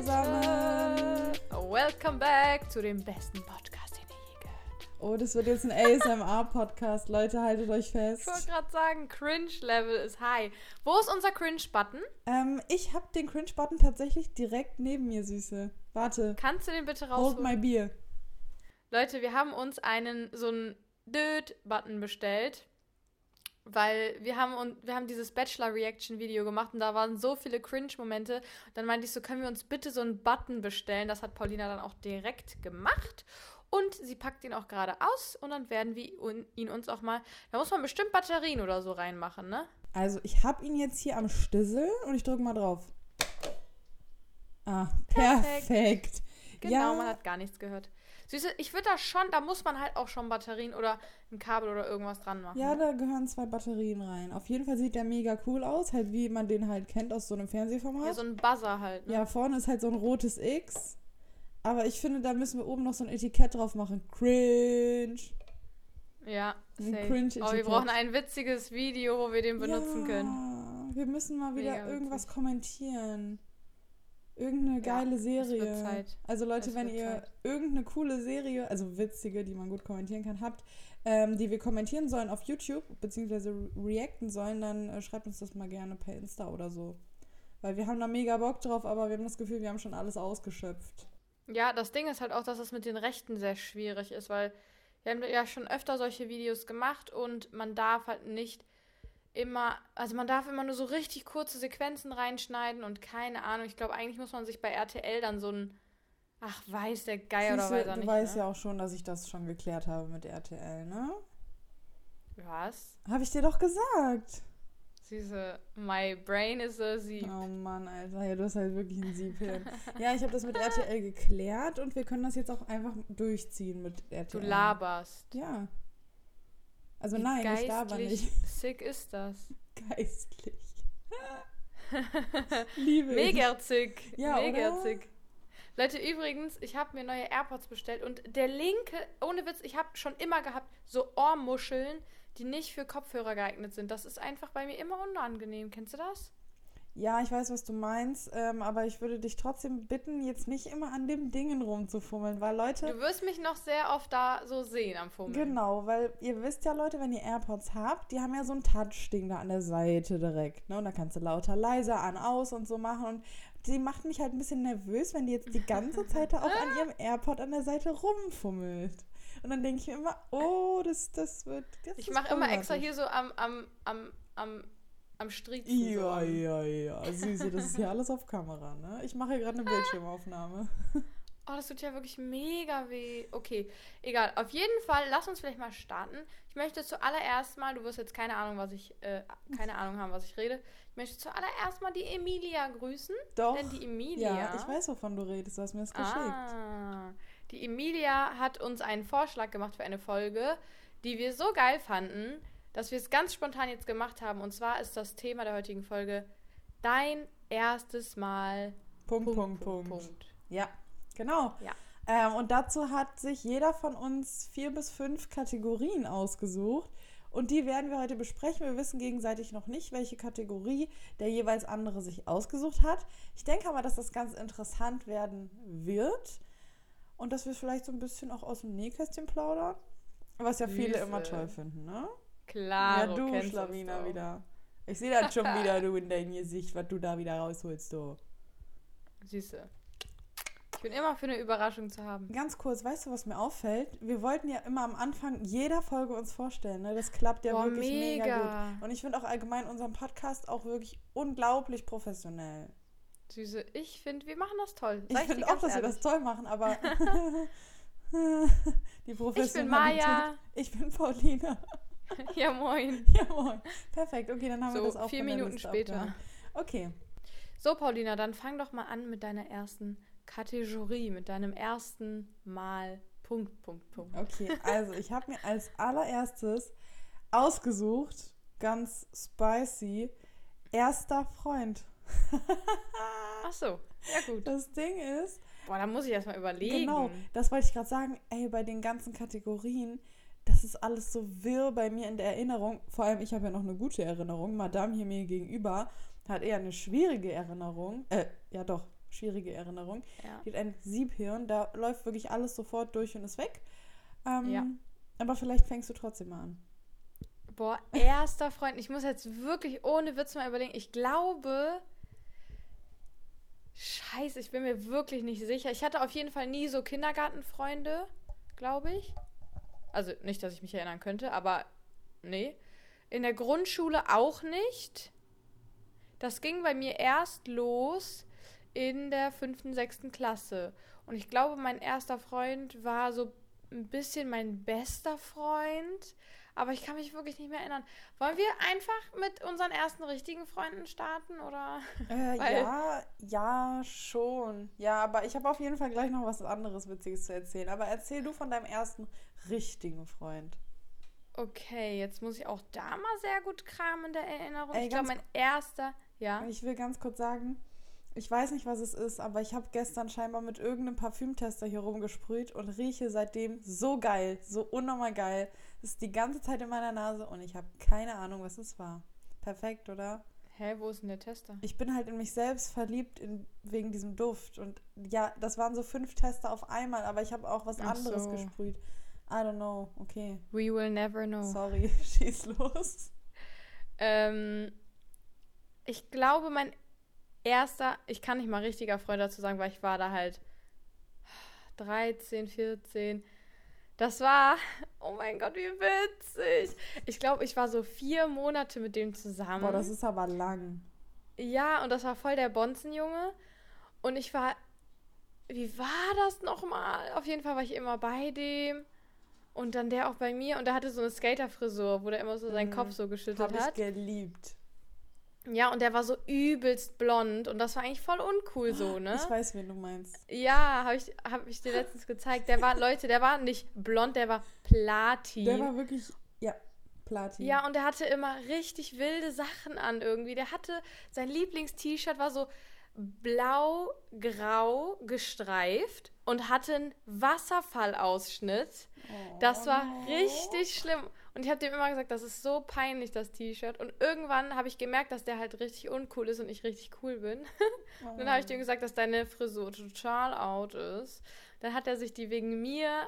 zusammen. Welcome back zu dem besten Podcast, den ihr je gehört. Oh, das wird jetzt ein ASMR-Podcast. Leute, haltet euch fest. Ich wollte gerade sagen, Cringe-Level ist high. Wo ist unser Cringe-Button? Ähm, ich habe den Cringe-Button tatsächlich direkt neben mir, Süße. Warte. Kannst du den bitte Hold rausholen? my beer. Leute, wir haben uns einen so einen Död-Button bestellt, weil wir haben und wir haben dieses Bachelor-Reaction-Video gemacht und da waren so viele Cringe-Momente. Dann meinte ich so, können wir uns bitte so einen Button bestellen? Das hat Paulina dann auch direkt gemacht. Und sie packt ihn auch gerade aus und dann werden wir ihn uns auch mal. Da muss man bestimmt Batterien oder so reinmachen, ne? Also, ich habe ihn jetzt hier am Stissel und ich drücke mal drauf. Ah, perfekt. Perfekt. Genau, ja, man hat gar nichts gehört. Süße, ich würde da schon, da muss man halt auch schon Batterien oder ein Kabel oder irgendwas dran machen. ja, da gehören zwei Batterien rein. Auf jeden Fall sieht der mega cool aus, halt wie man den halt kennt aus so einem Fernsehformat. Ja, so ein Buzzer halt. Ne? Ja, vorne ist halt so ein rotes X. Aber ich finde, da müssen wir oben noch so ein Etikett drauf machen. Cringe. Ja, Ein safe. Cringe-Etikett. Oh, wir brauchen ein witziges Video, wo wir den benutzen ja, können. Wir müssen mal wieder Mega irgendwas witzig. kommentieren. Irgendeine Ja, geile wird Serie. Also Leute, Es wenn ihr Zeit. irgendeine coole Serie, also witzige, die man gut kommentieren kann, habt, ähm, die wir kommentieren sollen auf YouTube, beziehungsweise re- reacten sollen, dann äh, schreibt uns das mal gerne per Insta oder so. Weil wir haben da mega Bock drauf, aber wir haben das Gefühl, wir haben schon alles ausgeschöpft. Ja, das Ding ist halt auch, dass es mit den Rechten sehr schwierig ist, weil wir haben ja schon öfter solche Videos gemacht und man darf halt nicht immer, also man darf immer nur so richtig kurze Sequenzen reinschneiden und keine Ahnung. Ich glaube, eigentlich muss man sich bei RTL dann so ein, ach, weiß der Geier oder Siehste, weiß er du nicht. weißt ne? ja auch schon, dass ich das schon geklärt habe mit RTL, ne? Was? Habe ich dir doch gesagt. Diese, my brain is a sieb. Oh Mann, Alter, ja, du hast halt wirklich ein Siebhirn. ja, ich habe das mit RTL geklärt und wir können das jetzt auch einfach durchziehen mit Du RTL. laberst. Ja. Also Wie nein, ich laber geistlich nicht. Sick ist das. Geistlich. Liebe Mega zick. Ja, Mega oder? zick. Leute, übrigens, ich habe mir neue AirPods bestellt und der linke, ohne Witz, ich habe schon immer gehabt, so Ohrmuscheln, die nicht für Kopfhörer geeignet sind. Das ist einfach bei mir immer unangenehm. Kennst du das? Ja, ich weiß, was du meinst, ähm, aber ich würde dich trotzdem bitten, jetzt nicht immer an dem Dingen rumzufummeln, weil Leute. Du wirst mich noch sehr oft da so sehen am Fummeln. Genau, weil ihr wisst ja, Leute, wenn ihr AirPods habt, die haben ja so ein Touch-Ding da an der Seite direkt. Ne? Und da kannst du lauter, leiser, an, aus und so machen. Und die macht mich halt ein bisschen nervös, wenn die jetzt die ganze Zeit da auch an ihrem AirPod an der Seite rumfummelt. Und dann denke ich mir immer, oh, das, das wird. Das Ich mache immer extra hier so am, am, am, am, am Striezen. so Ja, ja, ja. Süße, das ist ja alles auf Kamera, ne? Ich mache hier gerade eine Bildschirmaufnahme. Oh, das tut ja wirklich mega weh. Okay, egal. Auf jeden Fall, lass uns vielleicht mal starten. Ich möchte zuallererst mal, du wirst jetzt keine Ahnung, was ich, äh, keine Ahnung haben, was ich rede. Ich möchte zuallererst mal die Emilia grüßen. Doch. Denn die Emilia. Ja, ich weiß, wovon du redest. Du hast mir das geschickt. Ah, die Emilia hat uns einen Vorschlag gemacht für eine Folge, die wir so geil fanden, dass wir es ganz spontan jetzt gemacht haben. Und zwar ist das Thema der heutigen Folge dein erstes Mal. Punkt, Punkt, Punkt. Ja, genau. Ja. Ähm, und dazu hat sich jeder von uns vier bis fünf Kategorien ausgesucht. Und die werden wir heute besprechen. Wir wissen gegenseitig noch nicht, welche Kategorie der jeweils andere sich ausgesucht hat. Ich denke aber, dass das ganz interessant werden wird. Und dass wir vielleicht so ein bisschen auch aus dem Nähkästchen plaudern. Was ja viele Süße. immer toll finden, ne? Klar, ja, du, Schlawiner, wieder. Ich sehe das schon wieder, du in dein Gesicht, was du da wieder rausholst, du. Süße. Ich bin immer für eine Überraschung zu haben. Ganz kurz, weißt du, was mir auffällt? Wir wollten ja immer am Anfang jeder Folge uns vorstellen. Ne? Das klappt ja Boah, wirklich mega. mega. gut. Und ich finde auch allgemein unseren Podcast auch wirklich unglaublich professionell. Süße, ich finde, wir machen das toll. Ich Sag dir finde auch, dass wir das ehrlich. toll machen, aber die Ich Professionalität. bin Maya. Ich bin Paulina. ja, moin. Ja, moin. Perfekt, okay, dann haben wir So, das auch vier Minuten später. abgehakt. Okay, So, Paulina, dann fang doch mal an mit deiner ersten Kategorie, mit deinem ersten Mal. Punkt, Punkt, Punkt. okay. Also, ich habe mir als allererstes ausgesucht, ganz spicy, erster Freund. Ach so, ja gut. Das Ding ist, Boah, da muss ich erstmal überlegen. genau, das wollte ich gerade sagen, ey, bei den ganzen Kategorien, das ist alles so wirr bei mir in der Erinnerung. Vor allem, ich habe ja noch eine gute Erinnerung. Madame hier mir gegenüber hat eher eine schwierige Erinnerung. Äh, ja doch, schwierige Erinnerung. Ja. Die hat ein Siebhirn, da läuft wirklich alles sofort durch und ist weg. Ähm, Ja. Aber vielleicht fängst du trotzdem mal an. Boah, erster Freund. Ich muss jetzt wirklich ohne Witz mal überlegen. Ich glaube. Scheiße, ich bin mir wirklich nicht sicher. Ich hatte auf jeden Fall nie so Kindergartenfreunde, glaube ich. Also nicht, dass ich mich erinnern könnte, aber nee. In der Grundschule auch nicht. Das ging bei mir erst los in der fünften, sechsten Klasse. Und ich glaube, mein erster Freund war so ein bisschen mein bester Freund. Aber ich kann mich wirklich nicht mehr erinnern. Wollen wir einfach mit unseren ersten richtigen Freunden starten oder? Äh, ja, ja, schon. Ja, aber ich habe auf jeden Fall gleich noch was anderes Witziges zu erzählen. Aber erzähl du von deinem ersten richtigen Freund. Okay, jetzt muss ich auch da mal sehr gut kramen in der Erinnerung. Ey, ich glaube, mein erster, ja. Ich will ganz kurz sagen, ich weiß nicht, was es ist, aber ich habe gestern scheinbar mit irgendeinem Parfümtester hier rumgesprüht und rieche seitdem so geil, so unnormal geil. Ist die ganze Zeit in meiner Nase und ich habe keine Ahnung, was es war. Perfekt, oder? Hä, wo ist denn der Tester? Ich bin halt in mich selbst verliebt in, wegen diesem Duft. Und ja, das waren so fünf Tester auf einmal, aber ich habe auch was Ach anderes so. gesprüht. I don't know. Okay. We will never know. Sorry, schieß los. Ähm, ich glaube, mein erster, ich kann nicht mal richtiger Freund dazu sagen, weil ich war da halt 13, 14. Das war, oh mein Gott, wie witzig. Ich glaube, ich war so vier Monate mit dem zusammen. Boah, das ist aber lang. Ja, und das war voll der Bonzenjunge. Und ich war, wie war das nochmal? Auf jeden Fall war ich immer bei dem. Und dann der auch bei mir. Und der hatte so eine Skaterfrisur, wo der immer so seinen Mhm. Kopf so geschüttelt Habe ich hat. geliebt. Ja, und der war so übelst blond. Und das war eigentlich voll uncool so, ne? Ich weiß, wen du meinst. Ja, habe ich, hab ich dir letztens gezeigt. Der war, Leute, der war nicht blond, der war Platin. Der war wirklich, ja, Platin. Ja, und der hatte immer richtig wilde Sachen an irgendwie. Der hatte, sein Lieblings-T-Shirt war so blau-grau gestreift und hatte einen Wasserfallausschnitt. Das war Oh, richtig schlimm. Und ich habe dem immer gesagt, das ist so peinlich, das T-Shirt. Und irgendwann habe ich gemerkt, dass der halt richtig uncool ist und ich richtig cool bin. Oh. Und dann habe ich dem gesagt, dass deine Frisur total out ist. Dann hat er sich die wegen mir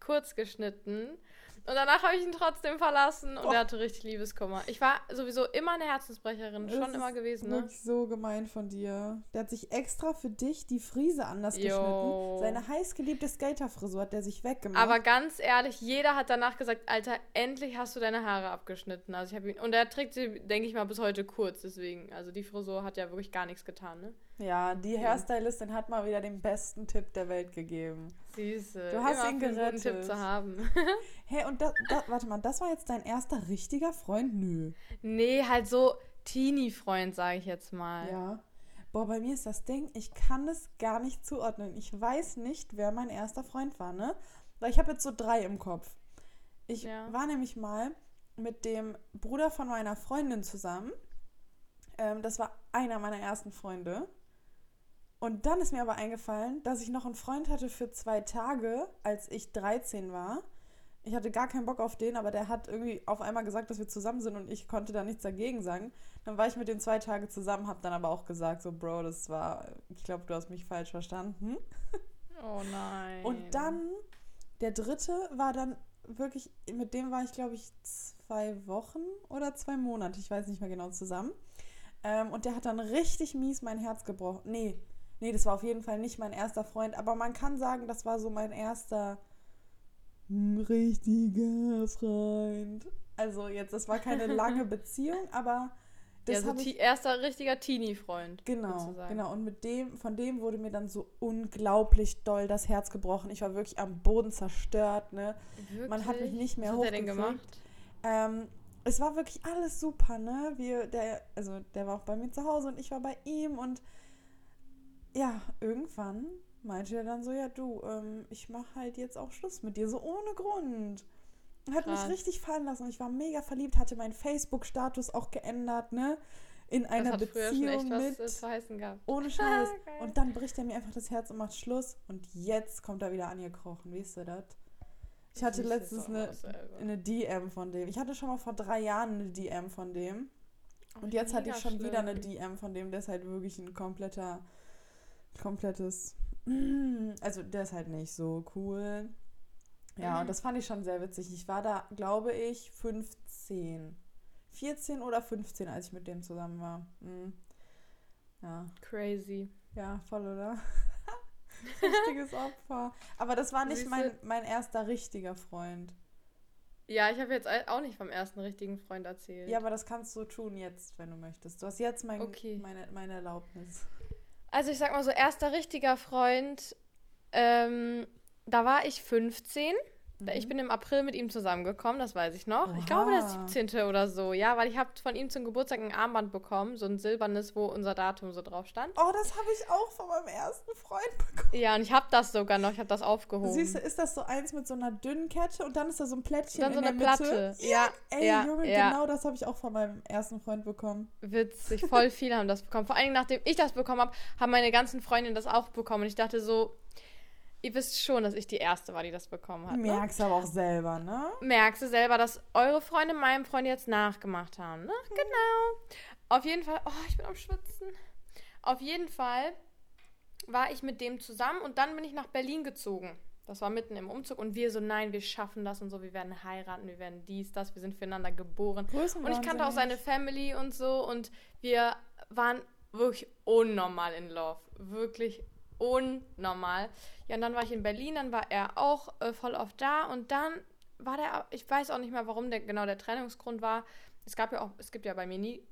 kurz geschnitten. Und danach habe ich ihn trotzdem verlassen und Boah. er hatte richtig Liebeskummer. Ich war sowieso immer eine Herzensbrecherin, schon Das immer ist gewesen, ne? Wirklich so gemein von dir. Der hat sich extra für dich die Frise anders Jo. geschnitten. Seine heißgeliebte Skaterfrisur hat der sich weggemacht. Aber ganz ehrlich, jeder hat danach gesagt, Alter, endlich hast du deine Haare abgeschnitten. Also ich habe ihn und er trägt sie, denke ich mal, bis heute kurz. Deswegen, also die Frisur hat ja wirklich gar nichts getan, ne? Ja, die Hairstylistin hat mal wieder den besten Tipp der Welt gegeben. Süße. Du hast immer ihn für einen Tipp gerettet. zu haben. Hey, und da, da, warte mal, das war jetzt dein erster richtiger Freund? Nö. nee, halt so Teenie-Freund, sage ich jetzt mal. Ja. Boah, bei mir ist das Ding, ich kann es gar nicht zuordnen. Ich weiß nicht, wer mein erster Freund war, ne? Weil ich habe jetzt so drei im Kopf. Ich Ja. war nämlich mal mit dem Bruder von meiner Freundin zusammen. Ähm, das war einer meiner ersten Freunde. Und dann ist mir aber eingefallen, dass ich noch einen Freund hatte für zwei Tage, als ich 13 war. Ich hatte gar keinen Bock auf den, aber der hat irgendwie auf einmal gesagt, dass wir zusammen sind und ich konnte da nichts dagegen sagen. Dann war ich mit dem zwei Tage zusammen, hab dann aber auch gesagt, so Bro, das war, ich glaube, du hast mich falsch verstanden. Oh nein. Und dann, der dritte war dann wirklich, mit dem war ich, glaube ich, zwei Wochen oder zwei Monate, ich weiß nicht mehr genau, zusammen. Ähm, und der hat dann richtig mies mein Herz gebrochen. Nee, nee, das war auf jeden Fall nicht mein erster Freund, aber man kann sagen, das war so mein erster hm, richtiger Freund. Also jetzt, das war keine lange Beziehung, aber das ja, so habe ich Te- erster richtiger Teenie-Freund. Genau, sozusagen. genau. Und mit dem, von dem wurde mir dann so unglaublich doll das Herz gebrochen. Ich war wirklich am Boden zerstört, ne? Wirklich? Man hat mich nicht mehr Was hat er denn gemacht? Ähm, es war wirklich alles super, ne? Wir, der, also der war auch bei mir zu Hause und ich war bei ihm und ja, irgendwann meinte er dann so, ja du, ähm, ich mache halt jetzt auch Schluss mit dir, so ohne Grund. Und Hat Krass. mich richtig fallen lassen und ich war mega verliebt, hatte meinen Facebook-Status auch geändert, ne? In einer das schon Beziehung echt was mit. äh. Ohne Scheiß. Und dann bricht er mir einfach das Herz und macht Schluss. Und jetzt kommt er wieder angekrochen. Weißt du das? Ich hatte Süßes letztens eine, eine DM von dem. Ich hatte schon mal vor drei Jahren eine DM von dem. Und jetzt hatte ich schon wieder eine schlimm. DM von dem. Der ist halt wirklich ein kompletter komplettes. Also der ist halt nicht so cool. Ja, Mhm. und das fand ich schon sehr witzig. Ich war da, glaube ich, 15. 14 oder 15, als ich mit dem zusammen war. Mhm. Ja. Crazy. Ja, voll, oder? Richtiges Opfer. Aber das war nicht mein, mein erster richtiger Freund. Ja, ich habe jetzt auch nicht vom ersten richtigen Freund erzählt. Ja, aber das kannst du tun jetzt, wenn du möchtest. Du hast jetzt mein, Okay. meine, meine Erlaubnis. Also ich sag mal so, erster richtiger Freund, ähm, da war ich 15. Mhm. Ich bin im April mit ihm zusammengekommen, das weiß ich noch. Ich Oha. glaube, der 17. oder so, ja, weil ich habe von ihm zum Geburtstag ein Armband bekommen, so ein silbernes, wo unser Datum so drauf stand. Oh, das habe ich auch von meinem ersten Freund bekommen. Ja, und ich habe das sogar noch, ich habe das aufgehoben. Siehst du, ist das so eins mit so einer dünnen Kette und dann ist da so ein Plättchen Dann so in eine der Mitte? Platte. Ja, Ja, ey, ja, Junge, ja. genau das habe ich auch von meinem ersten Freund bekommen. Witzig, voll viele haben das bekommen. Vor allem nachdem ich das bekommen habe, haben meine ganzen Freundinnen das auch bekommen. Und ich dachte so, ihr wisst schon, dass ich die Erste war, die das bekommen hat. Ne? Merkst aber auch selber, ne? Merkst du selber, dass eure Freunde meinem Freund jetzt nachgemacht haben, ne? Genau. Auf jeden Fall, oh, ich bin am Schwitzen. Auf jeden Fall war ich mit dem zusammen und dann bin ich nach Berlin gezogen. Das war mitten im Umzug und wir so, nein, wir schaffen das und so, wir werden heiraten, wir werden dies, das, wir sind füreinander geboren. Und ich kannte auch seine Family und so und wir waren wirklich unnormal in Love. Wirklich unnormal. Ja, und dann war ich in Berlin, dann war er auch äh, voll oft da und dann war der, ich weiß auch nicht mehr, warum der genau der Trennungsgrund war. Es gab ja auch, es gibt ja bei mir nie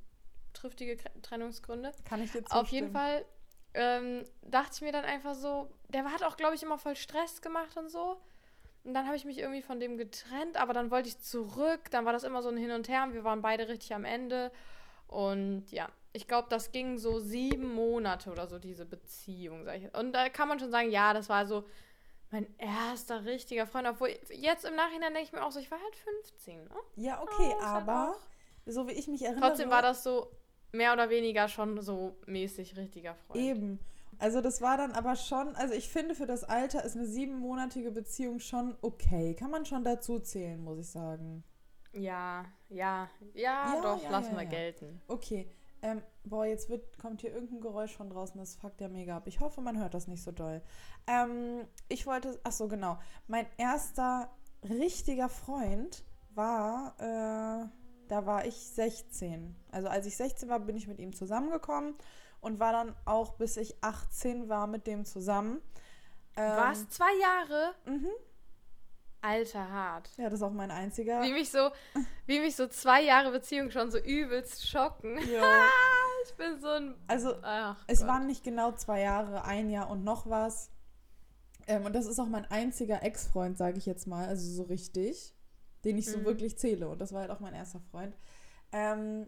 triftige Trennungsgründe. Kann ich jetzt Auf jeden Fall ähm, dachte ich mir dann einfach so, der hat auch, glaube ich, immer voll Stress gemacht und so. Und dann habe ich mich irgendwie von dem getrennt, aber dann wollte ich zurück. Dann war das immer so ein Hin und Her und wir waren beide richtig am Ende. Und ja, ich glaube, das ging so sieben Monate oder so, diese Beziehung. Sag ich. Und da kann man schon sagen, ja, das war so mein erster richtiger Freund. Obwohl, jetzt im Nachhinein denke ich mir auch so, ich war halt 15. Ne? Ja, okay, ist halt aber so wie ich mich erinnere. Trotzdem war das so mehr oder weniger schon so mäßig richtiger Freund. Eben. Also das war dann aber schon, also ich finde für das Alter ist eine siebenmonatige Beziehung schon okay. Kann man schon dazu zählen, muss ich sagen. Ja, ja, ja, Ja, doch, ja, lassen ja, wir ja. gelten. Okay. Ähm, boah, jetzt wird, kommt hier irgendein Geräusch von draußen, das fuckt ja mega ab. Ich hoffe, man hört das nicht so doll. Ähm, ich wollte, ach so, genau. Mein erster richtiger Freund war, äh, da war ich 16. Also als ich 16 war, bin ich mit ihm zusammengekommen und war dann auch, bis ich 18 war, mit dem zusammen. Ähm, Was? Zwei Jahre? Mhm. Alter, hart. Ja, das ist auch mein einziger. Wie mich so, wie mich so zwei Jahre Beziehung schon so übelst schocken. Ja. Ich bin so ein. Also, Es Gott. waren nicht genau zwei Jahre, ein Jahr und noch was. Ähm, und das ist auch mein einziger Ex-Freund, sage ich jetzt mal, also so richtig, den ich so Mhm. wirklich zähle. Und das war halt auch mein erster Freund. Ähm,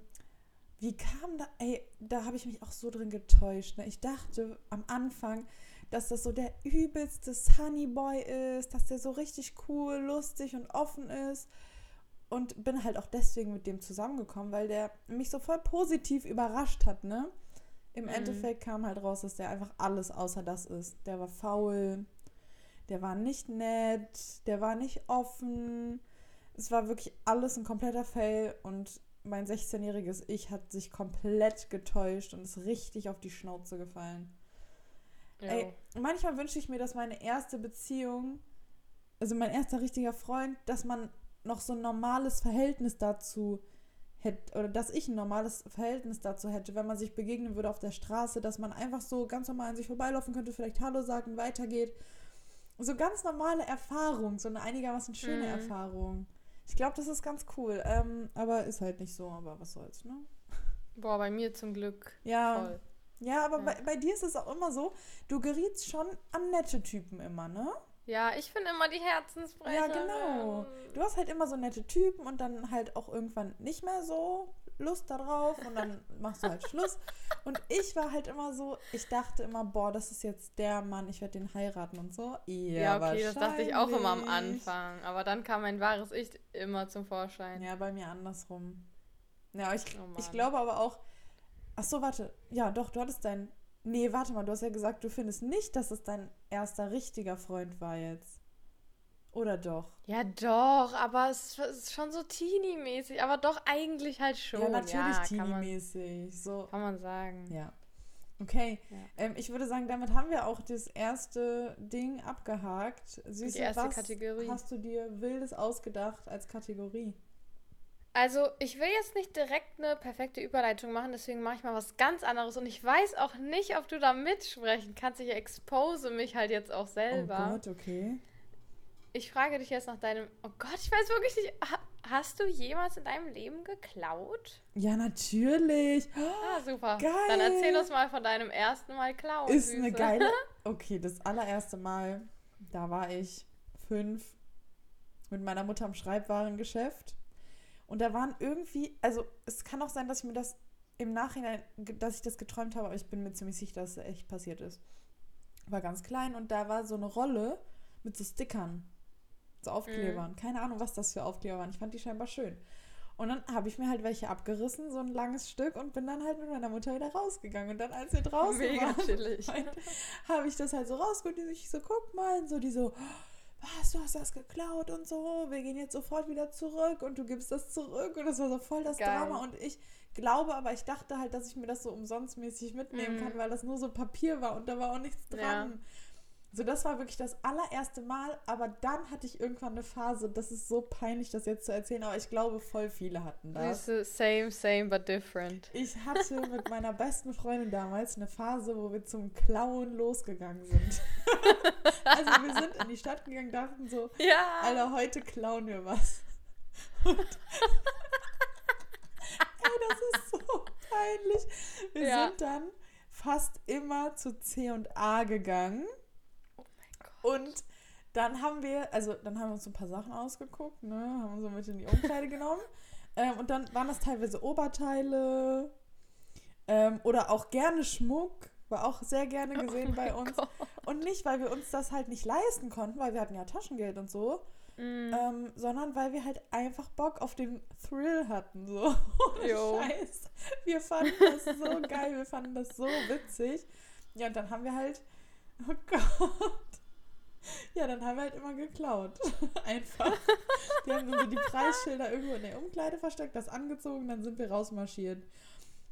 wie kam da, ey, da habe ich mich auch so drin getäuscht. Ne? Ich dachte am Anfang, dass das so der übelste Sunnyboy ist, dass der so richtig cool, lustig und offen ist. Und bin halt auch deswegen mit dem zusammengekommen, weil der mich so voll positiv überrascht hat, ne? Im Mhm. Endeffekt kam halt raus, dass der einfach alles außer das ist. Der war faul, der war nicht nett, der war nicht offen. Es war wirklich alles ein kompletter Fail und mein 16-jähriges Ich hat sich komplett getäuscht und ist richtig auf die Schnauze gefallen. Ey, manchmal wünsche ich mir, dass meine erste Beziehung, also mein erster richtiger Freund, dass man noch so ein normales Verhältnis dazu hätte, oder dass ich ein normales Verhältnis dazu hätte, wenn man sich begegnen würde auf der Straße, dass man einfach so ganz normal an sich vorbeilaufen könnte, vielleicht Hallo sagen, weitergeht. So ganz normale Erfahrung, so eine einigermaßen schöne Mhm. Erfahrung. Ich glaube, das ist ganz cool, ähm, aber ist halt nicht so, aber was soll's, ne? Boah, bei mir zum Glück Ja, voll. Ja, aber Ja. Bei, bei dir ist es auch immer so, du gerietst schon an nette Typen immer, ne? Ja, ich finde immer die Herzensbrecher. Ja, genau. Du hast halt immer so nette Typen und dann halt auch irgendwann nicht mehr so Lust darauf und dann machst du halt Schluss. Und ich war halt immer so, ich dachte immer, boah, das ist jetzt der Mann, ich werde den heiraten und so. Ja, Ja, okay, das dachte ich auch immer am. Anfang. Aber dann kam mein wahres Ich immer zum Vorschein. Ja, bei mir andersrum. Ja, ich, Oh ich glaube aber auch, ach so, warte. Ja, doch, du hattest dein, nee, warte mal, du hast ja gesagt, du findest nicht, dass es dein erster richtiger Freund war jetzt. Oder doch? Ja, doch, aber es ist schon so Teenie-mäßig. Aber doch eigentlich halt schon. ja, natürlich ja, kann man, teenie-mäßig. So, kann man sagen. Ja. Okay, ja. ähm, ich würde sagen, damit haben wir auch das erste Ding abgehakt. Süße, Die erste was Kategorie. hast du dir Wildes ausgedacht als Kategorie? Also, ich will jetzt nicht direkt eine perfekte Überleitung machen, deswegen mache ich mal was ganz anderes. Und ich weiß auch nicht, ob du da mitsprechen kannst. Ich expose mich halt jetzt auch selber. Oh Gott, okay. Ich frage dich jetzt nach deinem. Oh Gott, ich weiß wirklich nicht. Hast du jemals in deinem Leben geklaut? Ja, natürlich. Ah, super. Geil. Dann erzähl uns mal von deinem ersten Mal klauen. Ist Süße. eine geile. Okay, das allererste Mal, da war ich fünf mit meiner Mutter im Schreibwarengeschäft. Und da waren irgendwie, also es kann auch sein, dass ich mir das im Nachhinein, dass ich das geträumt habe, aber ich bin mir ziemlich sicher, dass es echt passiert ist. War ganz klein und da war so eine Rolle mit so Stickern, so Aufklebern. Mhm. Keine Ahnung, was das für Aufkleber waren. Ich fand die scheinbar schön. Und dann habe ich mir halt welche abgerissen, so ein langes Stück, und bin dann halt mit meiner Mutter wieder rausgegangen. Und dann, als wir draußen Mega waren, habe ich das halt so rausgeholt. Und ich so, guck mal, und so, die so, was, du hast das geklaut und so, wir gehen jetzt sofort wieder zurück und du gibst das zurück und das war so voll das Geil. Drama und ich glaube aber, ich dachte halt, dass ich mir das so umsonstmäßig mitnehmen mm. kann, weil das nur so Papier war und da war auch nichts dran. Ja. So, das war wirklich das allererste Mal, aber dann hatte ich irgendwann eine Phase, das ist so peinlich, das jetzt zu erzählen, aber ich glaube, voll viele hatten das. Same, same, but different. Ich hatte mit meiner besten Freundin damals eine Phase, wo wir zum Klauen losgegangen sind. also wir sind in die Stadt gegangen, dachten so, ja. Alter, heute klauen wir was. Und Ey, das ist so peinlich. Wir ja. sind dann fast immer zu C und A gegangen und dann haben wir, also dann haben wir uns ein paar Sachen ausgeguckt, ne? Haben so mit in die Umkleide genommen. Ähm, und dann waren das teilweise Oberteile ähm, oder auch gerne Schmuck. War auch sehr gerne oh gesehen oh bei uns. Gott. Und nicht, weil wir uns das halt nicht leisten konnten, weil wir hatten ja Taschengeld und so. Mm. Ähm, sondern weil wir halt einfach Bock auf den Thrill hatten. So. Oh, Scheiß. Wir fanden das so geil, wir fanden das so witzig. Ja, und dann haben wir halt, oh Gott, ja, dann haben wir halt immer geklaut. Einfach. Wir haben so die Preisschilder irgendwo in der Umkleide versteckt, das angezogen, dann sind wir rausmarschiert.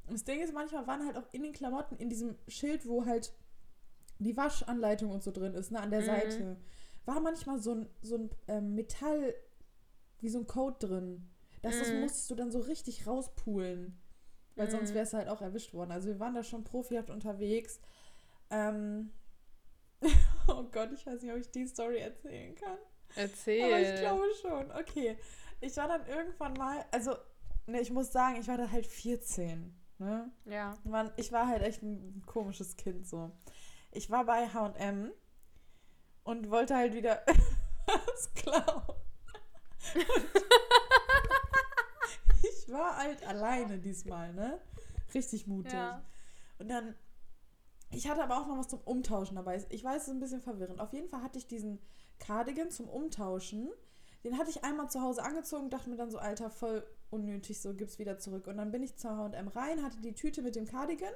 Das Ding ist, manchmal waren halt auch in den Klamotten, in diesem Schild, wo halt die Waschanleitung und so drin ist, ne, an der mhm. Seite, war manchmal so ein, so ein ähm, Metall, wie so ein Code drin. Das, das mhm. musstest du dann so richtig rauspulen. Weil mhm. sonst wäre es halt auch erwischt worden. Also wir waren da schon profihaft unterwegs. Ähm, Oh Gott, ich weiß nicht, ob ich die Story erzählen kann. Erzähl. Aber ich glaube schon. Okay. Ich war dann irgendwann mal, also, ne, ich muss sagen, ich war da halt 14. Ne? Ja. Man, ich war halt echt ein komisches Kind so. Ich war bei HM und wollte halt wieder was klauen. ich war halt alleine diesmal, ne? Richtig mutig. Ja. Und dann ich hatte aber auch noch was zum Umtauschen dabei. Ich weiß, es ist ein bisschen verwirrend. Auf jeden Fall hatte ich diesen Cardigan zum Umtauschen. Den hatte ich einmal zu Hause angezogen, dachte mir dann so, Alter, voll unnötig, so gib's wieder zurück. Und dann bin ich zur H&M rein, hatte die Tüte mit dem Cardigan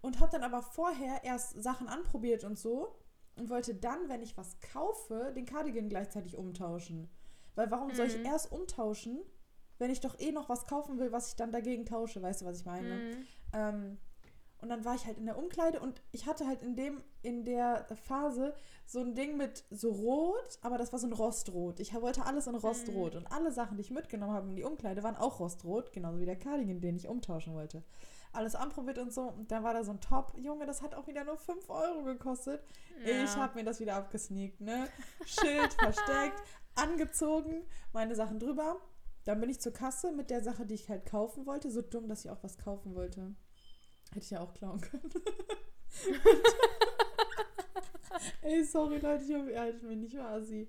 und habe dann aber vorher erst Sachen anprobiert und so und wollte dann, wenn ich was kaufe, den Cardigan gleichzeitig umtauschen. Weil warum mhm. soll ich mhm. erst umtauschen, wenn ich doch eh noch was kaufen will, was ich dann dagegen tausche? Weißt du, was ich meine? Mhm. Ähm, und dann war ich halt in der Umkleide und ich hatte halt in dem, in der Phase so ein Ding mit so rot, aber das war so ein Rostrot. Ich wollte alles in Rostrot. Mhm. Und alle Sachen, die ich mitgenommen habe in die Umkleide, waren auch Rostrot, genauso wie der Cardigan, den ich umtauschen wollte. Alles anprobiert und so. Und dann war da so ein Top. Junge, das hat auch wieder nur 5 Euro gekostet. Ja. Ich habe mir das wieder abgesneakt, ne? Schild versteckt, angezogen, meine Sachen drüber. Dann bin ich zur Kasse mit der Sache, die ich halt kaufen wollte. So dumm, dass ich auch was kaufen wollte. Hätte ich ja auch klauen können. Ey, sorry Leute, ich hoffe, haltet mich nicht wahr, sie.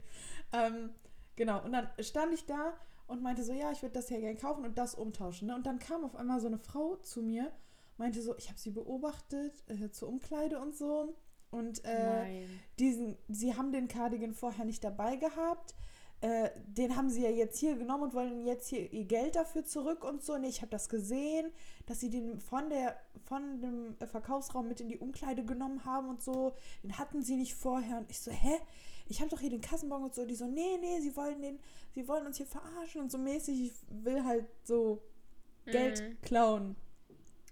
Ähm, genau, und dann stand ich da und meinte so, ja, ich würde das ja gerne kaufen und das umtauschen. Ne? Und dann kam auf einmal so eine Frau zu mir, meinte so, ich habe sie beobachtet äh, zur Umkleide und so. Und äh, diesen, sie haben den Cardigan vorher nicht dabei gehabt. Äh, den haben sie ja jetzt hier genommen und wollen jetzt hier ihr Geld dafür zurück und so. Nee, ich habe das gesehen, dass sie den von, der, von dem Verkaufsraum mit in die Umkleide genommen haben und so. Den hatten sie nicht vorher. Und ich so, hä? Ich habe doch hier den Kassenbon und so. Die so, nee, nee, sie wollen den, sie wollen uns hier verarschen und so mäßig. Ich will halt so Geld mhm. klauen.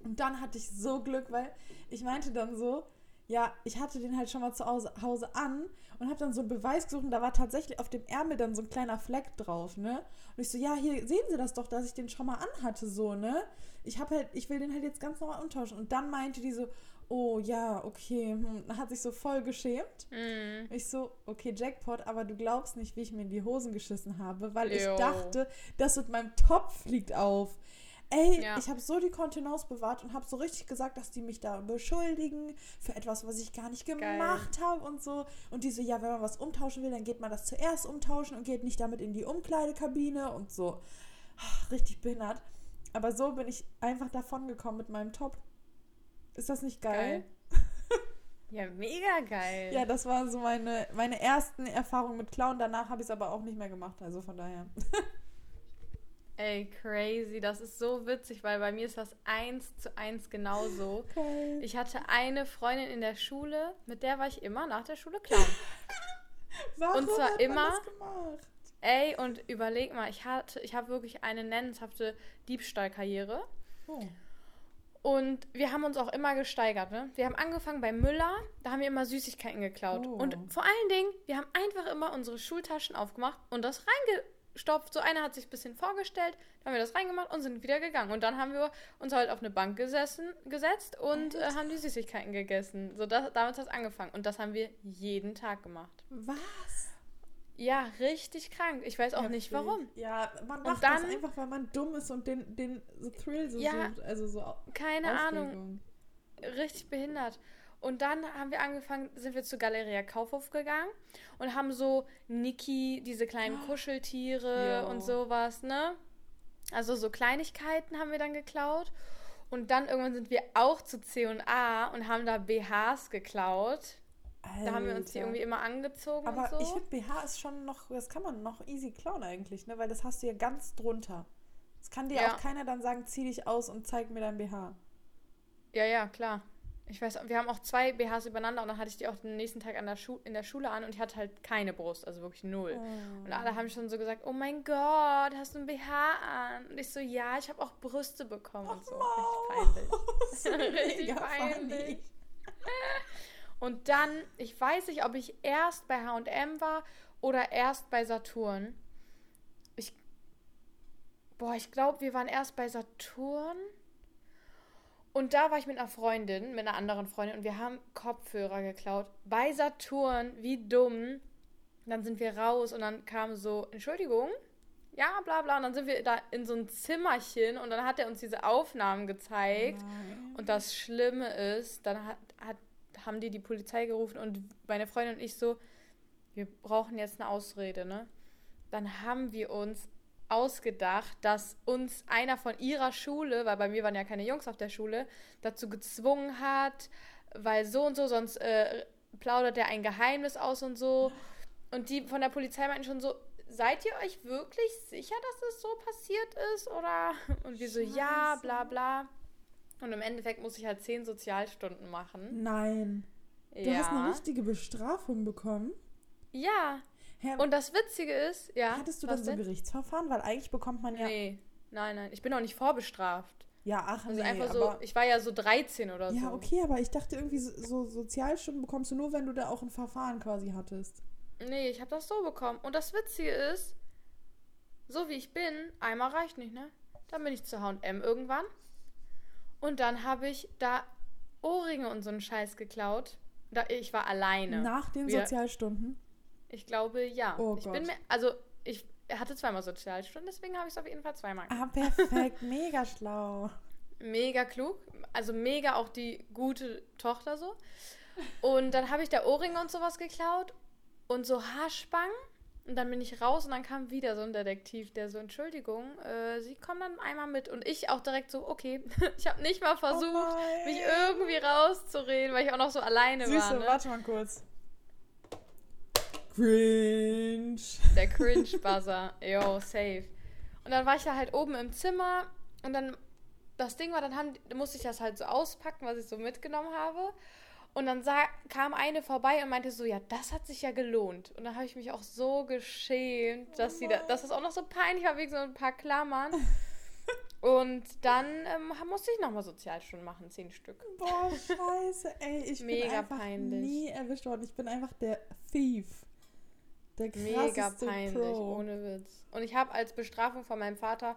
Und dann hatte ich so Glück, weil ich meinte dann so, ja, ich hatte den halt schon mal zu Hause, Hause an und habe dann so einen Beweis gesucht und da war tatsächlich auf dem Ärmel dann so ein kleiner Fleck drauf, ne? Und ich so, ja, hier sehen Sie das doch, dass ich den schon mal anhatte, so, ne? Ich habe halt, ich will den halt jetzt ganz normal umtauschen. Und dann meinte die so, oh ja, okay, hm, hat sich so voll geschämt. Mm. Ich so, okay, Jackpot, aber du glaubst nicht, wie ich mir in die Hosen geschissen habe, weil ich Jo. dachte, das mit meinem Topf fliegt auf. Ey, Ja. ich habe so die Kontenance bewahrt und habe so richtig gesagt, dass die mich da beschuldigen für etwas, was ich gar nicht gemacht habe und so. Und die so, ja, wenn man was umtauschen will, dann geht man das zuerst umtauschen und geht nicht damit in die Umkleidekabine und so. Ach, Richtig behindert. Aber so bin ich einfach davon gekommen mit meinem Top. Ist das nicht geil? Ja, mega geil. Ja, das waren so meine, meine ersten Erfahrungen mit Clown. Danach habe ich es aber auch nicht mehr gemacht. Also von daher. Ey, crazy. Das ist so witzig, weil bei mir ist das eins zu eins genauso. Okay. Ich hatte eine Freundin in der Schule, mit der war ich immer nach der Schule Clown. Warum und zwar hat immer- das gemacht? Ey, und überleg mal, ich hatte, ich habe wirklich eine nennenshafte Diebstahlkarriere. Oh. Und wir haben uns auch immer gesteigert, ne? Wir haben angefangen bei Müller, da haben wir immer Süßigkeiten geklaut. Oh. Und vor allen Dingen, wir haben einfach immer unsere Schultaschen aufgemacht und das reingestopft. So einer hat sich ein bisschen vorgestellt, dann haben wir das reingemacht und sind wieder gegangen. Und dann haben wir uns halt auf eine Bank gesessen, gesetzt und äh, haben die Süßigkeiten gegessen. So, das, damit hat es angefangen. Und das haben wir jeden Tag gemacht. Was? Ja, richtig krank. Ich weiß auch nicht Heftig. warum. Ja, man macht dann- das einfach, weil man dumm ist und den, den so Thrill so Ja, sucht. Also so Keine Ahnung. Aufregung. richtig behindert. Und dann haben wir angefangen, sind wir zur Galeria Kaufhof gegangen und haben so Niki, diese kleinen Kuscheltiere Jo. und sowas, ne? Also so Kleinigkeiten haben wir dann geklaut. Und dann irgendwann sind wir auch zu C&A und haben da BHs geklaut. Da haben wir uns die Alter. irgendwie immer angezogen Aber und so. ich finde, BH ist schon noch, das kann man noch easy klauen eigentlich, ne? Weil das hast du ja ganz drunter. Das kann dir Ja. auch keiner dann sagen, zieh dich aus und zeig mir dein BH. Ja, ja, klar. Ich weiß, wir haben auch zwei BHs übereinander und dann hatte ich die auch den nächsten Tag an der Schu in der Schule an und ich hatte halt keine Brust, also wirklich null. Und alle haben schon so gesagt, oh mein Gott, hast du ein BH an? Und ich so, ja, ich habe auch Brüste bekommen und so. Richtig peinlich. Richtig Mega peinlich. Und dann, ich weiß nicht, ob ich erst bei H&M war oder erst bei Saturn. Ich, boah, ich glaube, wir waren erst bei Saturn. Und da war ich mit einer Freundin, mit einer anderen Freundin und wir haben Kopfhörer geklaut. Bei Saturn, wie dumm. Dann sind wir raus und dann kam so, Entschuldigung, ja, bla bla. Und dann sind wir da in so ein Zimmerchen und dann hat er uns diese Aufnahmen gezeigt. Nein. Und das Schlimme ist, dann hat, hat, haben die die Polizei gerufen und meine Freundin und ich so, wir brauchen jetzt eine Ausrede, ne? Dann haben wir uns ausgedacht, dass uns einer von ihrer Schule, weil bei mir waren ja keine Jungs auf der Schule, dazu gezwungen hat, weil so und so, sonst äh, plaudert er ein Geheimnis aus und so. Und die von der Polizei meinten schon so, seid ihr euch wirklich sicher, dass es so passiert ist? Oder? Und wir so, ja, bla bla. Und im Endeffekt muss ich halt zehn Sozialstunden machen. Nein. Du ja. hast eine richtige Bestrafung bekommen. ja. Hä, Und das Witzige ist, ja. hattest du dann so ein Gerichtsverfahren? Weil eigentlich bekommt man ja. Nee, nein, nein. Ich bin auch nicht vorbestraft. Ja, ach Also nee, einfach so, ich war ja so 13 oder so. Ja, okay, aber ich dachte irgendwie, so, so Sozialstunden bekommst du nur, wenn du da auch ein Verfahren quasi hattest. Nee, ich habe das so bekommen. Und das Witzige ist, so wie ich bin, einmal reicht nicht, ne? Dann bin ich zu H&M irgendwann. Und dann habe ich da Ohrringe und so einen Scheiß geklaut. Da, ich war alleine. Nach den Sozialstunden. Ich glaube, ja. Oh ich Gott. bin mir, also ich hatte zweimal Sozialstunden, deswegen habe ich es auf jeden Fall zweimal gemacht. Ah, perfekt, mega schlau. Mega klug. Also mega auch die gute Tochter so. Und dann habe ich da Ohrringe und sowas geklaut und so Haarspangen. Und dann bin ich raus und dann kam wieder so ein Detektiv, der so, Entschuldigung, äh, Sie kommen dann einmal mit. Und ich auch direkt so, okay. ich habe nicht mal versucht, Oh mich irgendwie rauszureden, weil ich auch noch so alleine Süße, war. Ne? warte mal kurz. Cringe. Der Cringe-Buzzer. Yo, safe. Und dann war ich da halt oben im Zimmer und dann, das Ding war, dann haben, musste ich das halt so auspacken, was ich so mitgenommen habe. Und dann sah, kam eine vorbei und meinte so, ja, das hat sich ja gelohnt. Und dann habe ich mich auch so geschämt, dass, sie da, dass das auch noch so peinlich war, wegen so ein paar Klammern. Und dann ähm, musste ich nochmal Sozialstunden machen, zehn Stück. Boah, scheiße, ey. Ich Mega bin einfach peinlich. nie erwischt worden. Ich bin einfach der Thief. Der Mega peinlich, Pro. ohne Witz. Und ich habe als Bestrafung von meinem Vater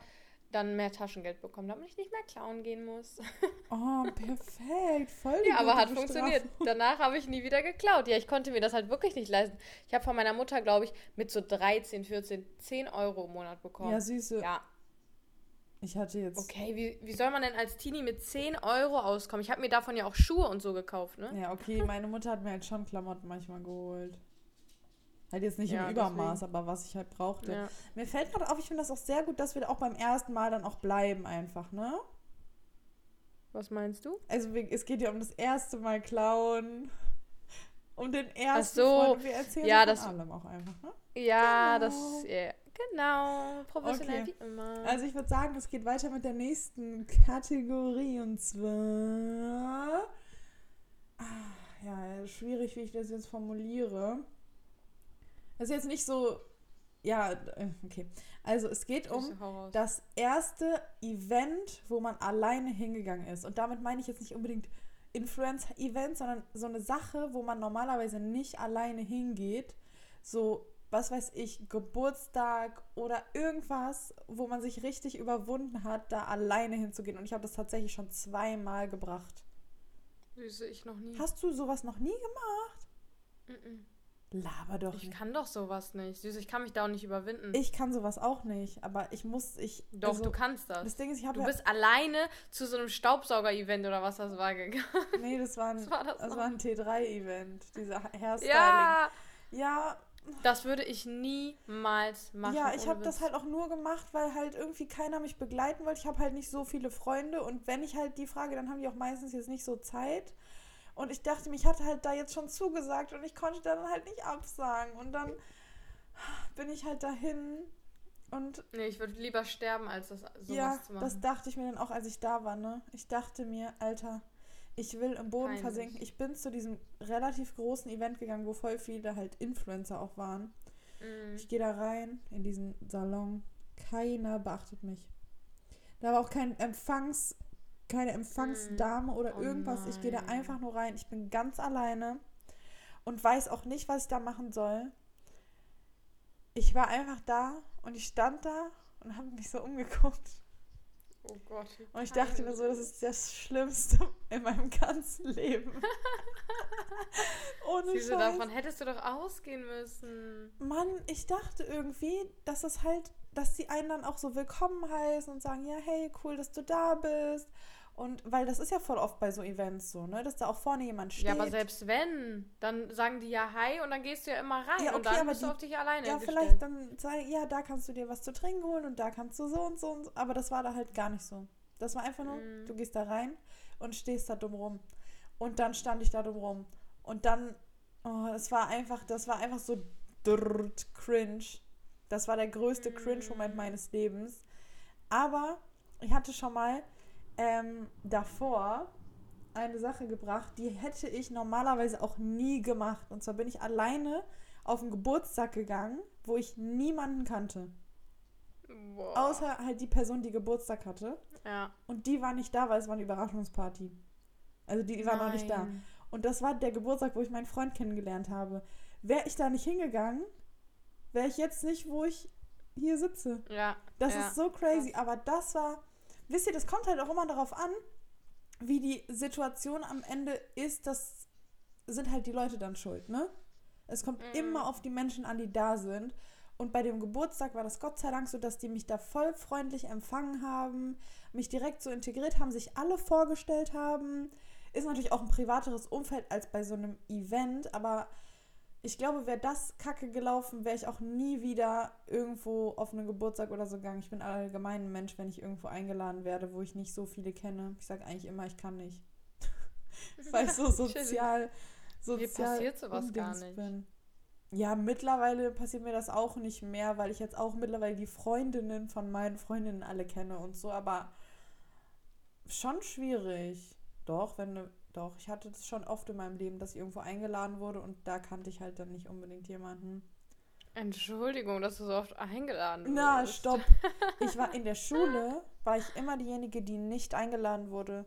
dann mehr Taschengeld bekommen, damit ich nicht mehr klauen gehen muss. Oh, perfekt. Voll Ja, aber hat funktioniert. Bestrafung. Danach habe ich nie wieder geklaut. Ja, ich konnte mir das halt wirklich nicht leisten. Ich habe von meiner Mutter, glaube ich, mit so 13, 14, 10 Euro im Monat bekommen. Ja, süße. Ja, Ich hatte jetzt. okay. Wie, wie soll man denn als Teenie mit 10 Euro auskommen? Ich habe mir davon ja auch Schuhe und so gekauft, ne? Ja, okay, meine Mutter hat mir halt schon Klamotten manchmal geholt. Halt jetzt nicht Ja, im Übermaß, aber was ich halt brauchte. Ja. Mir fällt gerade auf, ich finde das auch sehr gut, dass wir auch beim ersten Mal dann auch bleiben einfach, ne? Was meinst du? Also es geht ja um das erste Mal klauen. Um den ersten Ach so, Freund. Wir erzählen ja, von das- allem auch einfach, ne? Ja, Genau. das. Ja, genau. Professionell Okay. wie immer. Also ich würde sagen, es geht weiter mit der nächsten Kategorie und zwar. Ah, ja, schwierig, wie ich das jetzt formuliere. Das ist jetzt nicht so. Ja, äh, okay. Also es geht um das erste Event, wo man alleine hingegangen ist. Und damit meine ich jetzt nicht unbedingt Influencer-Event, sondern so eine Sache, wo man normalerweise nicht alleine hingeht. So, was weiß ich, Geburtstag oder irgendwas, wo man sich richtig überwunden hat, da alleine hinzugehen. Und ich habe das tatsächlich schon zweimal gebracht. Süße, ich noch nie. Hast du sowas noch nie gemacht? Mm-mm. Laber doch Ich nicht. kann doch sowas nicht. Süße, ich kann mich da auch nicht überwinden. Ich kann sowas auch nicht, aber ich muss, ich. doch, also, du kannst das. Das Ding ist, ich habe Du ja, bist alleine zu so einem Staubsauger-Event oder was das war gegangen. Nee, das war ein, war das das war ein T3-Event, dieser Hairstyling. Ja, Ja, das würde ich niemals machen. ja, ich habe das halt auch nur gemacht, weil halt irgendwie keiner mich begleiten wollte. Ich habe halt nicht so viele Freunde und wenn ich halt die frage, dann haben die auch meistens jetzt nicht so Zeit. Und ich dachte mir, ich hatte halt da jetzt schon zugesagt und ich konnte dann halt nicht absagen. Und dann bin ich halt dahin und Nee, ich würde lieber sterben, als das sowas ja, zu machen. das dachte ich mir dann auch, als ich da war, ne? Ich dachte mir, Alter, ich will im Boden Peinlich. versinken. Ich bin zu diesem relativ großen Event gegangen, wo voll viele halt Influencer auch waren. Mm. Ich gehe da rein in diesen Salon. Keiner beachtet mich. Da war auch kein Empfangs, keine Empfangsdame oder Oh irgendwas. Ich gehe da einfach nur rein. Ich bin ganz alleine und weiß auch nicht, was ich da machen soll. Ich war einfach da und ich stand da und habe mich so umgeguckt. Oh Gott. Und ich dachte mir so, das ist das Schlimmste in meinem ganzen Leben. Ohne Scheiß. davon hättest du doch ausgehen müssen. Mann, ich dachte irgendwie, dass es halt, dass die einen dann auch so willkommen heißen und sagen, ja, hey, cool, dass du da bist. Und weil das ist ja voll oft bei so Events so, ne, dass da auch vorne jemand steht. Ja, aber selbst wenn, dann sagen die ja Hi und dann gehst du ja immer rein Ja, und okay, dann aber bist du die- auf dich alleine ja, gestellt. vielleicht dann sagen, ja, da kannst du dir was zu trinken holen und da kannst du so und so und so. Aber das war da halt gar nicht so. Das war einfach nur, Mhm. du gehst da rein und stehst da dumm rum. Und dann stand ich da dumm rum. Und dann, oh, das war einfach, das war einfach so drrrt, cringe. Das war der größte Mhm. Cringe-Moment meines Lebens. Aber ich hatte schon mal ähm, davor eine Sache gebracht, die hätte ich normalerweise auch nie gemacht. Und zwar bin ich alleine auf einen Geburtstag gegangen, wo ich niemanden kannte. Boah. Außer halt die Person, die Geburtstag hatte. ja. Und die war nicht da, weil es war eine Überraschungsparty. Also die, die war noch nicht da. Und das war der Geburtstag, wo ich meinen Freund kennengelernt habe. Wäre ich da nicht hingegangen, wäre ich jetzt nicht, wo ich hier sitze. Ja. Das ja. ist so crazy. Aber das war, wisst ihr, das kommt halt auch immer darauf an, wie die Situation am Ende ist. Das sind halt die Leute dann schuld, ne? Es kommt Mhm. immer auf die Menschen an, die da sind. Und bei dem Geburtstag war das Gott sei Dank so, dass die mich da voll freundlich empfangen haben, mich direkt so integriert haben, sich alle vorgestellt haben. Ist natürlich auch ein privateres Umfeld als bei so einem Event, aber ich glaube, wäre das kacke gelaufen, wäre ich auch nie wieder irgendwo auf einen Geburtstag oder so gegangen. Ich bin allgemein ein Mensch, wenn ich irgendwo eingeladen werde, wo ich nicht so viele kenne. Ich sage eigentlich immer, ich kann nicht. Weil ich so sozial, sozial passiert sowas gar nicht. bin. Ja, mittlerweile passiert mir das auch nicht mehr, weil ich jetzt auch mittlerweile die Freundinnen von meinen Freundinnen alle kenne und so, aber schon schwierig. Doch, wenn ne, doch, ich hatte das schon oft in meinem Leben, dass ich irgendwo eingeladen wurde und da kannte ich halt dann nicht unbedingt jemanden. Entschuldigung, dass du so oft eingeladen Na, wirst. stopp. Ich war in der Schule, war ich immer diejenige, die nicht eingeladen wurde.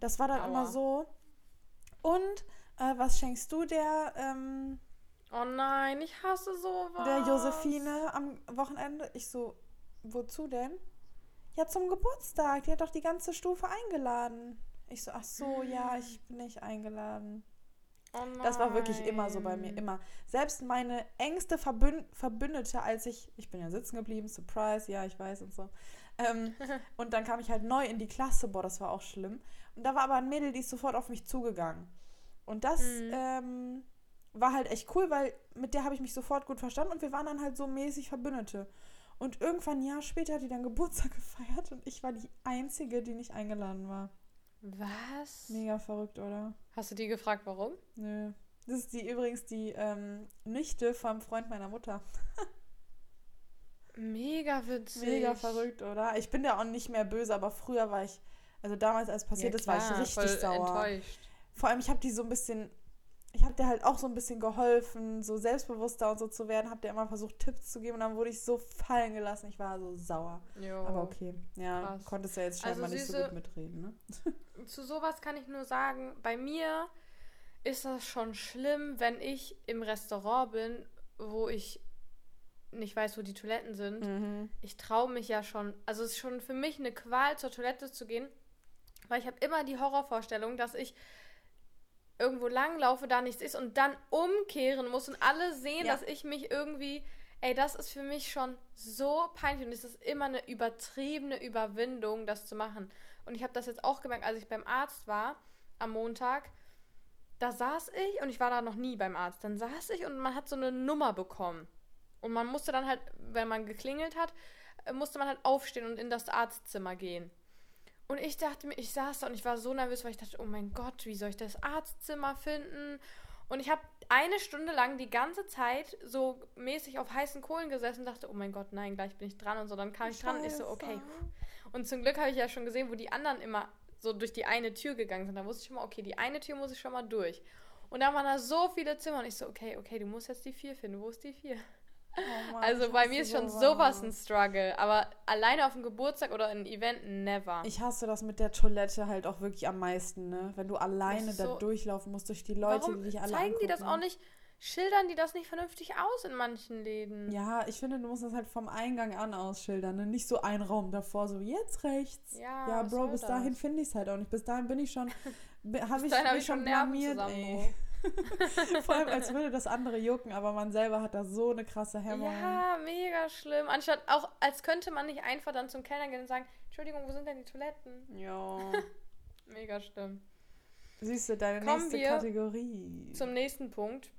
Das war dann Aua. immer so. Und äh, was schenkst du der, ähm, Oh nein, ich hasse sowas. der Josephine am Wochenende? Ich so, wozu denn? Ja, zum Geburtstag. Die hat doch die ganze Stufe eingeladen. Ich so, ach so, ja, ich bin nicht eingeladen. Oh. Das war wirklich immer so bei mir, immer. Selbst meine engste Verbün Verbündete, als ich, ich bin ja sitzen geblieben, Surprise, ja, ich weiß und so. Ähm, und dann kam ich halt neu in die Klasse, boah, das war auch schlimm. Und da war aber ein Mädel, die ist sofort auf mich zugegangen. Und das Mhm. ähm, war halt echt cool, weil mit der habe ich mich sofort gut verstanden und wir waren dann halt so mäßig Verbündete. Und irgendwann ein Jahr später hat die dann Geburtstag gefeiert und ich war die Einzige, die nicht eingeladen war. Was? Mega verrückt, oder? Hast du die gefragt, warum? Nö. Das ist die übrigens die ähm, Nichte vom Freund meiner Mutter. Mega witzig. Mega verrückt, oder? Ich bin da auch nicht mehr böse, aber früher war ich, also damals, als passiert ja, ist, war ich klar, richtig sauer. enttäuscht. Vor allem, ich habe die so ein bisschen, ich habe der halt auch so ein bisschen geholfen, so selbstbewusster und so zu werden, habe der immer versucht, Tipps zu geben und dann wurde ich so fallen gelassen. Ich war so sauer. Jo. Aber okay, ja, krass. konntest ja jetzt Also scheinbar nicht so gut mitreden, ne? Zu sowas kann ich nur sagen, bei mir ist das schon schlimm, wenn ich im Restaurant bin, wo ich nicht weiß, wo die Toiletten sind. Mhm. Ich traue mich ja schon. Also es ist schon für mich eine Qual, zur Toilette zu gehen, weil ich habe immer die Horrorvorstellung, dass ich irgendwo langlaufe, da nichts ist und dann umkehren muss und alle sehen, Ja. dass ich mich irgendwie. Ey, das ist für mich schon so peinlich und es ist immer eine übertriebene Überwindung, das zu machen. Und ich habe das jetzt auch gemerkt, als ich beim Arzt war am Montag. Da saß ich und ich war da noch nie beim Arzt. Dann saß ich und man hat so eine Nummer bekommen. Und man musste dann halt, wenn man geklingelt hat, äh, musste man halt aufstehen und in das Arztzimmer gehen. Und ich dachte mir, ich saß da und ich war so nervös, weil ich dachte, oh mein Gott, wie soll ich das Arztzimmer finden? Und ich habe eine Stunde lang die ganze Zeit so mäßig auf heißen Kohlen gesessen und dachte, oh mein Gott, nein, gleich bin ich dran und so. Dann kam ich dran und ich so, okay. Scheiße. Und zum Glück habe ich ja schon gesehen, wo die anderen immer so durch die eine Tür gegangen sind. Da wusste ich schon mal, okay, die eine Tür muss ich schon mal durch. Und da waren da so viele Zimmer und ich so, okay, okay, du musst jetzt die vier finden. Wo ist die vier? Oh Mann, Also bei mir ist schon sowas ein Struggle. Aber alleine auf dem Geburtstag oder ein Event, never. Ich hasse das mit der Toilette halt auch wirklich am meisten, ne? Wenn du alleine ist da so- durchlaufen musst durch die Leute, Warum die dich alle zeigen die das auch nicht? Schildern die das nicht vernünftig aus in manchen Läden? Ja, ich finde, du musst das halt vom Eingang an ausschildern, ne? Nicht so ein Raum davor, so jetzt rechts. Ja, Ja, Bro, bis dahin finde ich es halt auch nicht. Bis dahin bin ich schon, habe ich hab ich schon blamiert, ey. Vor allem, als würde das andere jucken, aber man selber hat da so eine krasse Hemmung. Ja, mega schlimm. Anstatt auch, als könnte man nicht einfach dann zum Kellner gehen und sagen, Entschuldigung, wo sind denn die Toiletten? Ja. Mega schlimm. Siehst du, deine Kommen nächste wir Kategorie. Zum nächsten Punkt.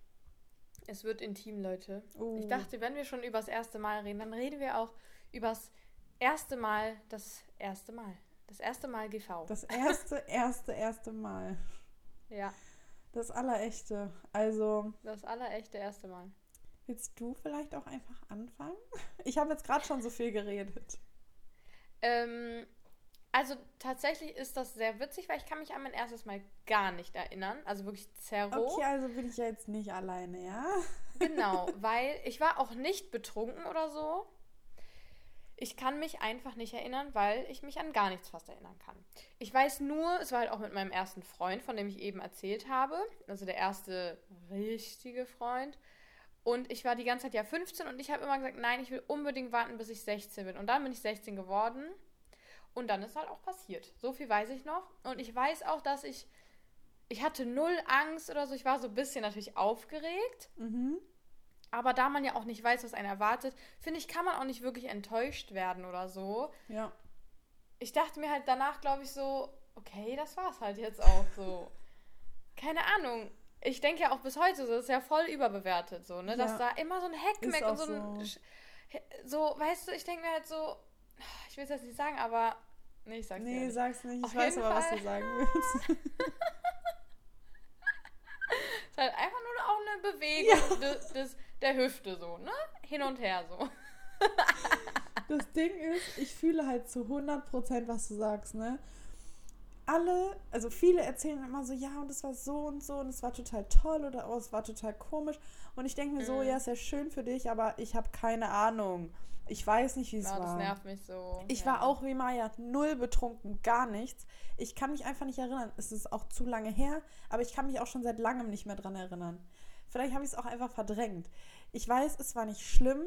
Es wird intim, Leute. Oh. Ich dachte, wenn wir schon übers erste Mal reden, dann reden wir auch übers erste Mal, das erste Mal. Das erste Mal GV. Das erste, erste, erste Mal. ja, Das allerechte. Also, das allerechte erste Mal. willst du vielleicht auch einfach anfangen? Ich habe jetzt gerade schon so viel geredet. Ähm, also tatsächlich ist das sehr witzig, weil ich kann mich an mein erstes Mal gar nicht erinnern. Also wirklich zerro. Okay, also bin ich ja jetzt nicht alleine, ja? Genau, weil ich war auch nicht betrunken oder so. Ich kann mich einfach nicht erinnern, weil ich mich an gar nichts fast erinnern kann. Ich weiß nur, es war halt auch mit meinem ersten Freund, von dem ich eben erzählt habe. Also der erste richtige Freund. Und ich war die ganze Zeit ja 15 und ich habe immer gesagt, nein, ich will unbedingt warten, bis ich 16 bin. Und dann bin ich 16 geworden. Und dann ist halt auch passiert. So viel weiß ich noch. Und ich weiß auch, dass ich. Ich hatte null Angst oder so. Ich war so ein bisschen natürlich aufgeregt. Mhm. Aber da man ja auch nicht weiß, was einen erwartet, finde ich, kann man auch nicht wirklich enttäuscht werden oder so. Ja. Ich dachte mir halt danach, glaube ich, so, okay, das war's halt jetzt auch so. Keine Ahnung. Ich denke ja auch bis heute, so, das ist ja voll überbewertet, so, ne? Dass Ja. da immer so ein auch und so ein. so. So, weißt du, ich denke mir halt so, ich will es jetzt nicht sagen, aber. Nee, ich sag's Nee, nicht. sag's nicht. Auf Ich weiß jeden aber, was Fall. du sagen willst. Es ist halt einfach nur auch eine Bewegung des, des, der Hüfte, so, ne? Hin und her, so. Das Ding ist, ich fühle halt zu 100%, was du sagst, ne? Alle, also viele erzählen immer so, ja, und es war so und so und es war total toll oder oh, es war total komisch. Und ich denke mir so, Mhm. ja, ist ja schön für dich, aber ich habe keine Ahnung. Ich weiß nicht, wie es Ja, war. das nervt mich so. Ich ja. war auch wie Maya null betrunken, gar nichts. Ich kann mich einfach nicht erinnern. Es ist auch zu lange her, aber ich kann mich auch schon seit langem nicht mehr dran erinnern. Vielleicht habe ich es auch einfach verdrängt. Ich weiß, es war nicht schlimm.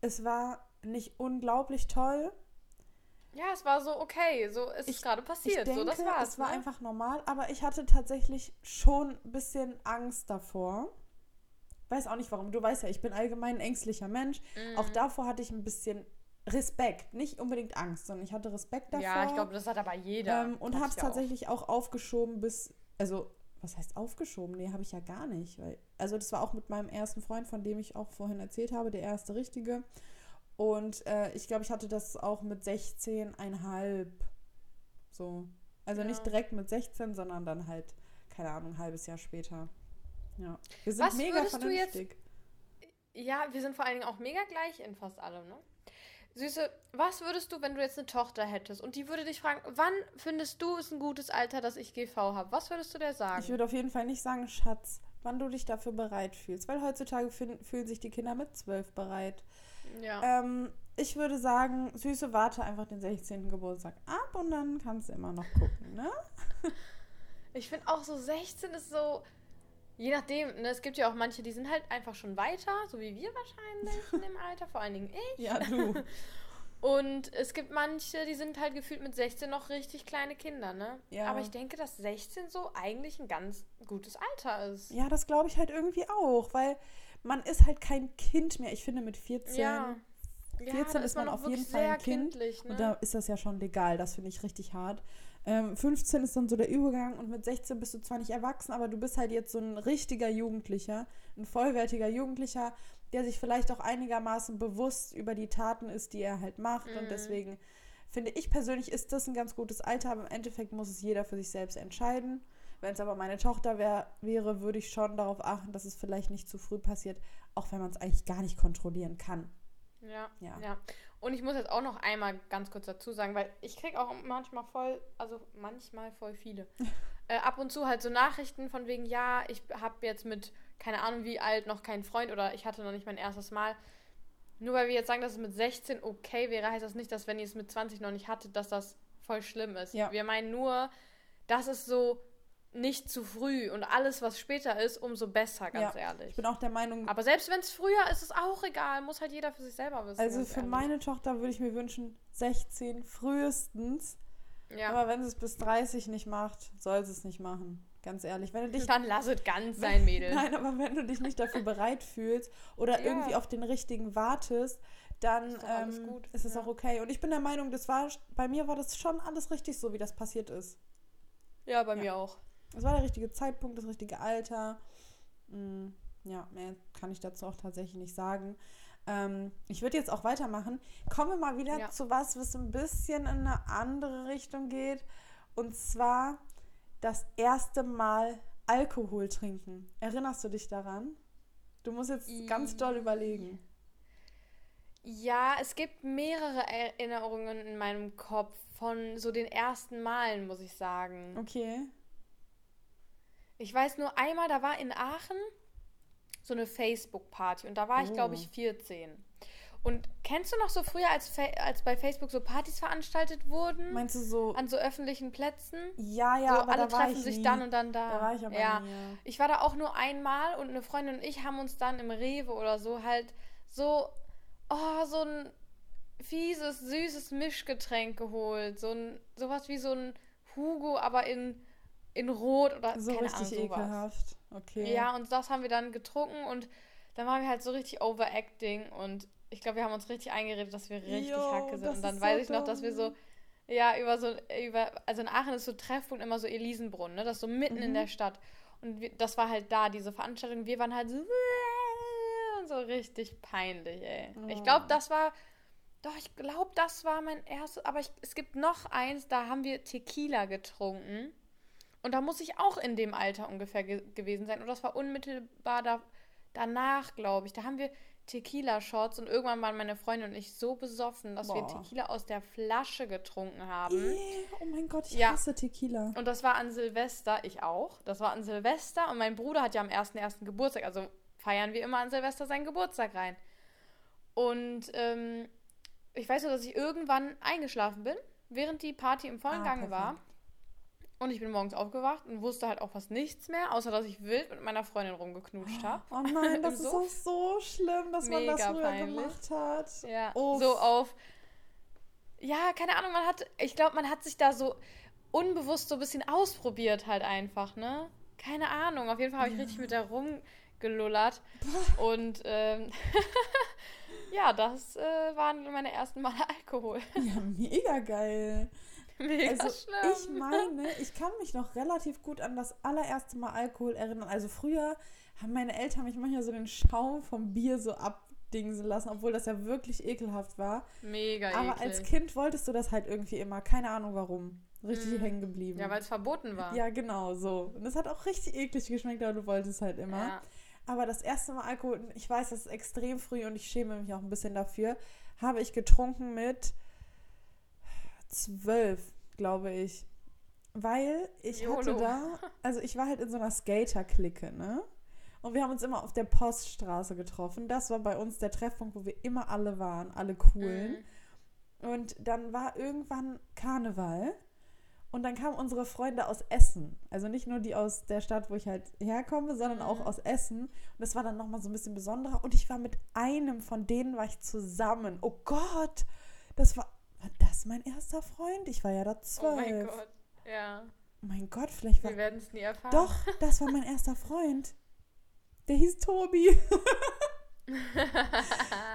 Es war nicht unglaublich toll. Ja, es war so okay. So ist Ich- es gerade Ich passiert. denke, so, das war's. es war ne? einfach normal, aber ich hatte tatsächlich schon ein bisschen Angst davor. Weiß auch nicht warum. Du weißt ja, ich bin allgemein ein ängstlicher Mensch. Mhm. Auch davor hatte ich ein bisschen Respekt. Nicht unbedingt Angst, sondern ich hatte Respekt davor. Ja, ich glaube, das hat aber jeder. Ähm, und habe es ich ja auch. tatsächlich auch. aufgeschoben bis, also was heißt aufgeschoben? Nee, habe ich ja gar nicht. Weil, also das war auch mit meinem ersten Freund, von dem ich auch vorhin erzählt habe, der erste richtige. Und äh, ich glaube, ich hatte das auch mit 16,5 so. Also Ja. nicht direkt mit 16, sondern dann halt, keine Ahnung, ein halbes Jahr später. Ja. Wir sind Was mega würdest du jetzt- vernünftig. Ja, wir sind vor allen Dingen auch mega gleich in fast allem, ne? Süße, was würdest du, wenn du jetzt eine Tochter hättest und die würde dich fragen, wann findest du ist ein gutes Alter, dass ich GV habe? Was würdest du der sagen? Ich würde auf jeden Fall nicht sagen, Schatz, wann du dich dafür bereit fühlst. Weil heutzutage fühlen, sich die Kinder mit 12 bereit. ja. Ähm, ich würde sagen, Süße, warte einfach den 16. Geburtstag ab und dann kannst du immer noch gucken, ne? Ich finde auch so 16 ist so, je nachdem, ne, es gibt ja auch manche, die sind halt einfach schon weiter, so wie wir wahrscheinlich in dem Alter, vor allen Dingen ich. Ja, du. Und es gibt manche, die sind halt gefühlt mit 16 noch richtig kleine Kinder, ne? Ja. Aber ich denke, dass 16 so eigentlich ein ganz gutes Alter ist. Ja, das glaube ich halt irgendwie auch, weil man ist halt kein Kind mehr. Ich finde, mit 14, Ja. 14 da ist man noch auf jeden Fall ein Kind. kindlich, ne? und da ist das ja schon legal. Das finde ich richtig hart. Ähm, 15 ist dann so der Übergang und mit 16 bist du zwar nicht erwachsen, aber du bist halt jetzt so ein richtiger Jugendlicher, ein vollwertiger Jugendlicher, der sich vielleicht auch einigermaßen bewusst über die Taten ist, die er halt macht. Und Mhm. deswegen finde ich persönlich, ist das ein ganz gutes Alter, aber im Endeffekt muss es jeder für sich selbst entscheiden. Wenn es aber meine Tochter wär, wäre, würde ich schon darauf achten, dass es vielleicht nicht zu früh passiert, auch wenn man es eigentlich gar nicht kontrollieren kann. Ja, Ja. ja. Und ich muss jetzt auch noch einmal ganz kurz dazu sagen, weil ich kriege auch manchmal voll, also manchmal voll viele, äh, ab und zu halt so Nachrichten von wegen, ja, ich habe jetzt mit, keine Ahnung wie alt, noch keinen Freund oder ich hatte noch nicht mein erstes Mal. Nur weil wir jetzt sagen, dass es mit 16 okay wäre, heißt das nicht, dass wenn ihr es mit 20 noch nicht hattet, dass das voll schlimm ist. Ja. Wir meinen nur, dass es so nicht zu früh und alles, was später ist, umso besser, ganz Ja, ehrlich. Ich bin auch der Meinung, Aber selbst wenn es früher ist, ist es auch egal. Muss halt jeder für sich selber wissen. also für ehrlich. meine Tochter würde ich mir wünschen, 16 frühestens. Ja. Aber wenn sie es bis 30 nicht macht, soll sie es nicht machen. Ganz ehrlich. Wenn du dich dann lass es ganz sein, Mädel. Nein, aber wenn du dich nicht dafür bereit fühlst oder Ja. irgendwie auf den richtigen wartest, dann Ist ähm, gut, ist es auch okay. Und ich bin der Meinung, das war bei mir war das schon alles richtig so, wie das passiert ist. Ja, bei mir auch. Es war der richtige Zeitpunkt, das richtige Alter. Mm, ja, mehr kann ich dazu auch tatsächlich nicht sagen. Ähm, ich würde jetzt auch weitermachen. Kommen wir mal wieder Ja. zu was, was ein bisschen in eine andere Richtung geht. Und zwar das erste Mal Alkohol trinken. Erinnerst du dich daran? Du musst jetzt ganz doll überlegen. Ja, es gibt mehrere Erinnerungen in meinem Kopf von so den ersten Malen, muss ich sagen. Okay. Ich weiß nur einmal, da war in Aachen so eine Facebook-Party und da war ich, glaube Oh. ich, 14. Und kennst du noch so früher, als, Fa als bei Facebook so Partys veranstaltet wurden? Meinst du so? an so öffentlichen Plätzen? Ja, ja, so, aber alle treffen ich sich nie. dann und dann da. Da war ich aber ja. nie. Ich war da auch nur einmal und eine Freundin und ich haben uns dann im Rewe oder so halt so, oh, so ein fieses, süßes Mischgetränk geholt. So ein, sowas wie so ein Hugo, aber in, in Rot oder So richtig Ahnung, sowas. ekelhaft. Okay. Ja, und das haben wir dann getrunken und dann waren wir halt so richtig overacting und ich glaube, wir haben uns richtig eingeredet, dass wir richtig Jo, Hacke sind. Und dann weiß so ich noch, dass wir so, ja, über so, über, also in Aachen ist so Treffpunkt immer so Elisenbrunn, ne? Das ist so mitten in Mhm. der Stadt. Und wir, das war halt da, diese Veranstaltung. Wir waren halt so, so richtig peinlich, ey. Ich Oh. glaube, das war, doch, ich glaube, das war mein erstes, aber ich, es gibt noch eins, da haben wir Tequila getrunken. Und da muss ich auch in dem Alter ungefähr ge gewesen sein. Und das war unmittelbar da, danach, glaube ich. Da haben wir Tequila-Shots und irgendwann waren meine Freundin und ich so besoffen, dass wir Boah. Tequila aus der Flasche getrunken haben. Ih, Oh mein Gott, ich Ja. hasse Tequila. Und das war an Silvester, ich auch. Das war an Silvester und mein Bruder hat ja am 1.1. Geburtstag, also feiern wir immer an Silvester seinen Geburtstag rein. Und ähm, ich weiß nur, dass ich irgendwann eingeschlafen bin, während die Party im vollen Ah, Gange war. Und ich bin morgens aufgewacht und wusste halt auch fast nichts mehr, außer dass ich wild mit meiner Freundin rumgeknutscht habe. Oh nein, das ist auch so schlimm, dass man das Mega früher peinlich. gemacht hat. Ja, Uff. so auf. Ja, keine Ahnung, man hat, ich glaube, man hat sich da so unbewusst so ein bisschen ausprobiert halt einfach, ne? Keine Ahnung, auf jeden Fall habe ich richtig mit da rumgelullert. Und ähm, ja, das äh, waren meine ersten Male Alkohol. Ja, mega geil. Mega Also schlimm. ich meine, ich kann mich noch relativ gut an das allererste Mal Alkohol erinnern. Also früher haben meine Eltern mich manchmal so den Schaum vom Bier so abdingsen lassen, obwohl das ja wirklich ekelhaft war. Mega Aber eklig. als Kind wolltest du das halt irgendwie immer. Keine Ahnung warum. Richtig Mhm. hängen geblieben. Ja, weil es verboten war. Ja, genau, so. Und es hat auch richtig eklig geschmeckt, aber du wolltest halt immer. Ja. Aber das erste Mal Alkohol, ich weiß, das ist extrem früh und ich schäme mich auch ein bisschen dafür, habe ich getrunken mit zwölf, glaube ich. Weil ich hatte YOLO. da, also ich war halt in so einer Skater-Clique, ne? Und wir haben uns immer auf der Poststraße getroffen. Das war bei uns der Treffpunkt, wo wir immer alle waren, alle coolen. Mhm. Und dann war irgendwann Karneval. Und dann kamen unsere Freunde aus Essen. Also nicht nur die aus der Stadt, wo ich halt herkomme, sondern auch Mhm. aus Essen. Und das war dann nochmal so ein bisschen besonderer. Und ich war mit einem von denen war ich zusammen. Oh Gott! Das war, war das mein erster Freund? Ich war ja da zwölf. Oh mein Gott. Ja. Oh mein Gott, vielleicht war. Wir werden es nie erfahren. Doch, das war mein erster Freund. Der hieß Tobi.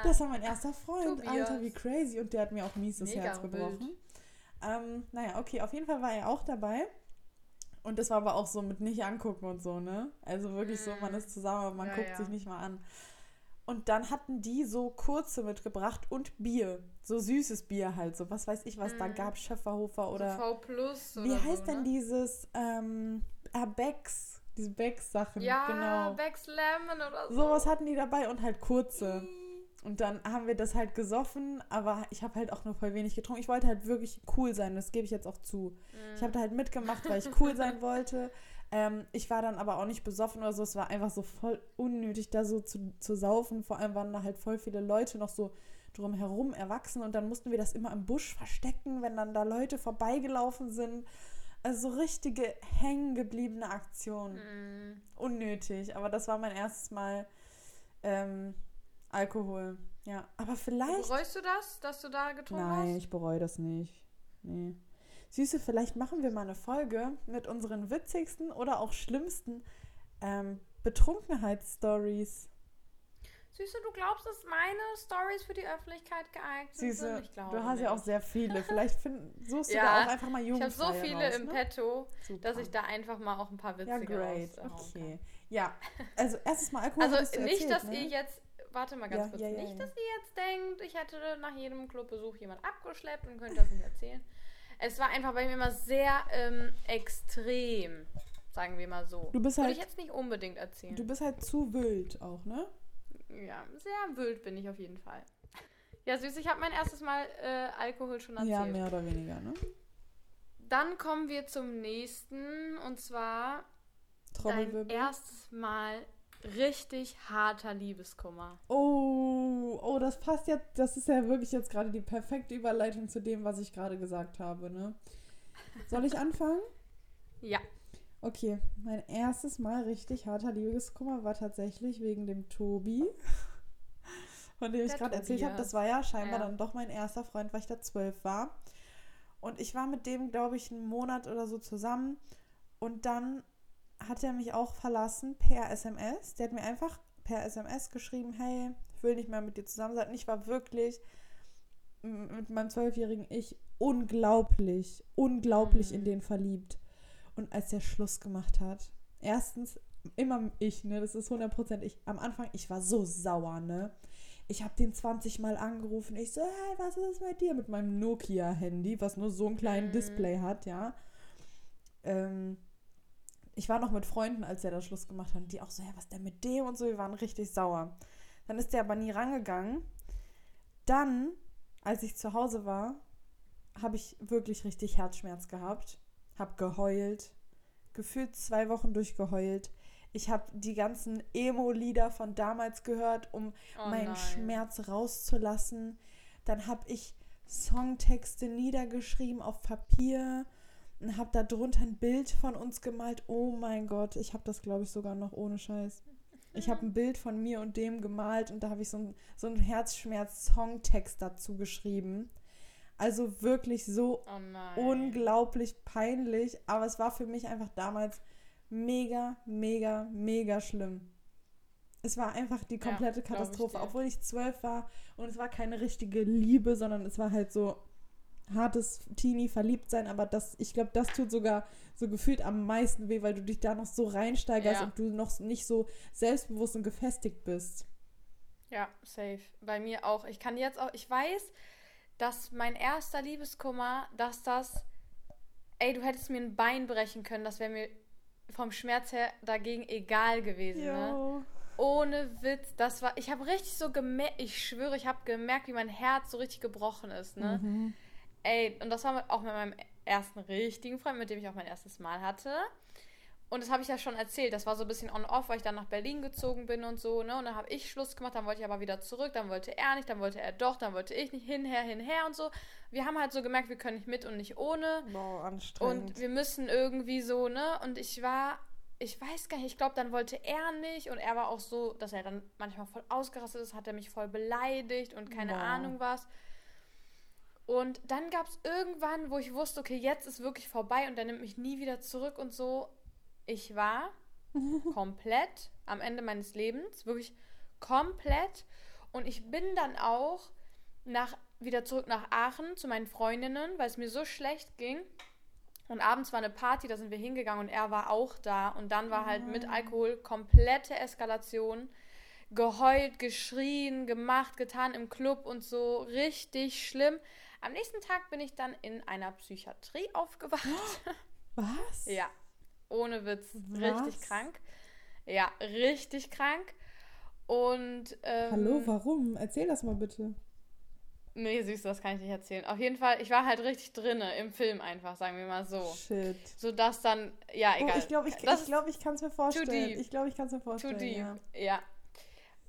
Das war mein erster Freund. Tobias. Alter, wie crazy. Und der hat mir auch mies das Mega Herz gebrochen. Ähm, naja, okay, auf jeden Fall war er auch dabei. Und das war aber auch so mit nicht angucken und so, ne? Also wirklich so, man Mm. ist zusammen, aber man Ja, guckt ja. sich nicht mal an. Und dann hatten die so kurze mitgebracht und Bier. So süßes Bier halt. So, was weiß ich, was da Mm. gab, Schöfferhofer oder. so V Plus. wie heißt so, denn ne? dieses, ähm, ah, Becks. Diese Becks-Sachen. Ja, genau. Becks Lemon oder so. Sowas hatten die dabei und halt kurze. Und dann haben wir das halt gesoffen, aber ich habe halt auch nur voll wenig getrunken. Ich wollte halt wirklich cool sein, das gebe ich jetzt auch zu. Ich habe da halt mitgemacht, weil ich cool sein wollte. Ähm, ich war dann aber auch nicht besoffen oder so. Es war einfach so voll unnötig, da so zu, zu saufen. Vor allem waren da halt voll viele Leute noch so drumherum erwachsen und dann mussten wir das immer im Busch verstecken, wenn dann da Leute vorbeigelaufen sind. Also so richtige hängengebliebene Aktion. Mm. Unnötig, aber das war mein erstes Mal ähm, Alkohol. Ja, aber vielleicht. Bereust du das, dass du da getrunken Nein, hast? ich bereue das nicht. Nee. Süße, vielleicht machen wir mal eine Folge mit unseren witzigsten oder auch schlimmsten ähm, Betrunkenheitsstories. Süße, du glaubst, dass meine Stories für die Öffentlichkeit geeignet sind? Süße, Ich glaube du hast ja auch nicht. sehr viele. Vielleicht find, suchst du Ja, da auch einfach mal Ich Jugendfreie habe so viele raus, im ne? Petto, Super. dass ich da einfach mal auch ein paar Ja, witzige great. Okay. Ja, also erstes Mal Alkohol kann. Also du nicht, erzählt, dass ne? ihr jetzt, warte mal ganz Ja, kurz, ja, ja, nicht, ja. dass ihr jetzt denkt, ich hätte nach jedem Clubbesuch jemand abgeschleppt und könnte das nicht erzählen. Es war einfach bei mir immer sehr ähm, extrem, sagen wir mal so. Du bist Würde halt- ich jetzt nicht unbedingt erzählen. Du bist halt zu wild auch, ne? Ja, sehr wild bin ich auf jeden Fall. Ja, süß, ich habe mein erstes Mal äh, Alkohol schon erzählt. Ja, mehr oder weniger, ne? Dann kommen wir zum nächsten und zwar dein erstes Mal richtig harter Liebeskummer. Oh, oh, das passt ja, das ist ja wirklich jetzt gerade die perfekte Überleitung zu dem, was ich gerade gesagt habe, ne? Soll ich anfangen? Ja. Okay, mein erstes Mal richtig harter Liebeskummer war tatsächlich wegen dem Tobi, von dem ich gerade erzählt habe. Das war ja scheinbar Ja. dann doch mein erster Freund, weil ich da zwölf war. Und ich war mit dem, glaube ich, einen Monat oder so zusammen. Und dann hat er mich auch verlassen per SMS. Der hat mir einfach per SMS geschrieben, hey, ich will nicht mehr mit dir zusammen sein. Und ich war wirklich mit meinem zwölfjährigen Ich unglaublich, unglaublich in Mhm. den verliebt. Und als der Schluss gemacht hat, erstens immer ich, ne, das ist 100% ich. Am Anfang, ich war so sauer, ne. Ich habe den 20 Mal angerufen. Ich so, hey, was ist mit dir? Mit meinem Nokia-Handy, was nur so einen kleinen Mhm. Display hat, ja. Ähm, ich war noch mit Freunden, als er da Schluss gemacht hat, die auch so, ja, was ist denn mit dem und so, wir waren richtig sauer. Dann ist der aber nie rangegangen. Dann, als ich zu Hause war, habe ich wirklich richtig Herzschmerz gehabt, habe geheult, gefühlt zwei Wochen durchgeheult. Ich habe die ganzen Emo-Lieder von damals gehört, um Oh meinen nein. Schmerz rauszulassen. Dann habe ich Songtexte niedergeschrieben auf Papier und habe da drunter ein Bild von uns gemalt. Oh mein Gott, ich habe das, glaube ich, sogar noch ohne Scheiß. Ich habe ein Bild von mir und dem gemalt und da habe ich so, ein, so einen Herzschmerz-Songtext dazu geschrieben. Also wirklich so Oh unglaublich peinlich, aber es war für mich einfach damals mega, mega, mega schlimm. Es war einfach die Ja, komplette ich Katastrophe, dir. obwohl ich zwölf war und es war keine richtige Liebe, sondern es war halt so hartes Teenie verliebt sein, aber das, ich glaube, das tut sogar so gefühlt am meisten weh, weil du dich da noch so reinsteigerst Ja. und du noch nicht so selbstbewusst und gefestigt bist. Ja, safe. Bei mir auch. Ich kann jetzt auch, ich weiß, dass mein erster Liebeskummer, dass das, ey, du hättest mir ein Bein brechen können, das wäre mir vom Schmerz her dagegen egal gewesen, ne? Ohne Witz, das war, ich habe richtig so gemerkt, ich schwöre, ich habe gemerkt, wie mein Herz so richtig gebrochen ist, ne? Mhm. Ey, und das war auch mit meinem ersten richtigen Freund, mit dem ich auch mein erstes Mal hatte. Und das habe ich ja schon erzählt. Das war so ein bisschen on-off, weil ich dann nach Berlin gezogen bin und so, ne? Und dann habe ich Schluss gemacht, dann wollte ich aber wieder zurück, dann wollte er nicht, dann wollte er doch, dann wollte ich nicht, hinher, hinher und so. Wir haben halt so gemerkt, wir können nicht mit und nicht ohne. Boah, anstrengend. Und wir müssen irgendwie so, ne? Und ich war, ich weiß gar nicht, ich glaube, dann wollte er nicht und er war auch so, dass er dann manchmal voll ausgerastet ist, hat er mich voll beleidigt und keine Boah. Ahnung was. Und dann gab es irgendwann, wo ich wusste, okay, jetzt ist wirklich vorbei und er nimmt mich nie wieder zurück und so. Ich war komplett am Ende meines Lebens, wirklich komplett. Und ich bin dann auch nach, wieder zurück nach Aachen zu meinen Freundinnen, weil es mir so schlecht ging. Und abends war eine Party, da sind wir hingegangen und er war auch da. Und dann war halt mit Alkohol komplette Eskalation. Geheult, geschrien, gemacht, getan im Club und so. Richtig schlimm. Am nächsten Tag bin ich dann in einer Psychiatrie aufgewacht. Was? Ja, ohne Witz. Was? Richtig krank. Ja, richtig krank. Und. Ähm, Hallo, warum? Erzähl das mal bitte. Nee, süß, das kann ich nicht erzählen. Auf jeden Fall, ich war halt richtig drinne im Film einfach, sagen wir mal so. Shit. Sodass dann, ja, Oh, egal. ich glaube, ich, ich, glaub, ich kann es mir vorstellen. deep. Ich glaube, ich kann es mir Too vorstellen. deep. Ja. Ja.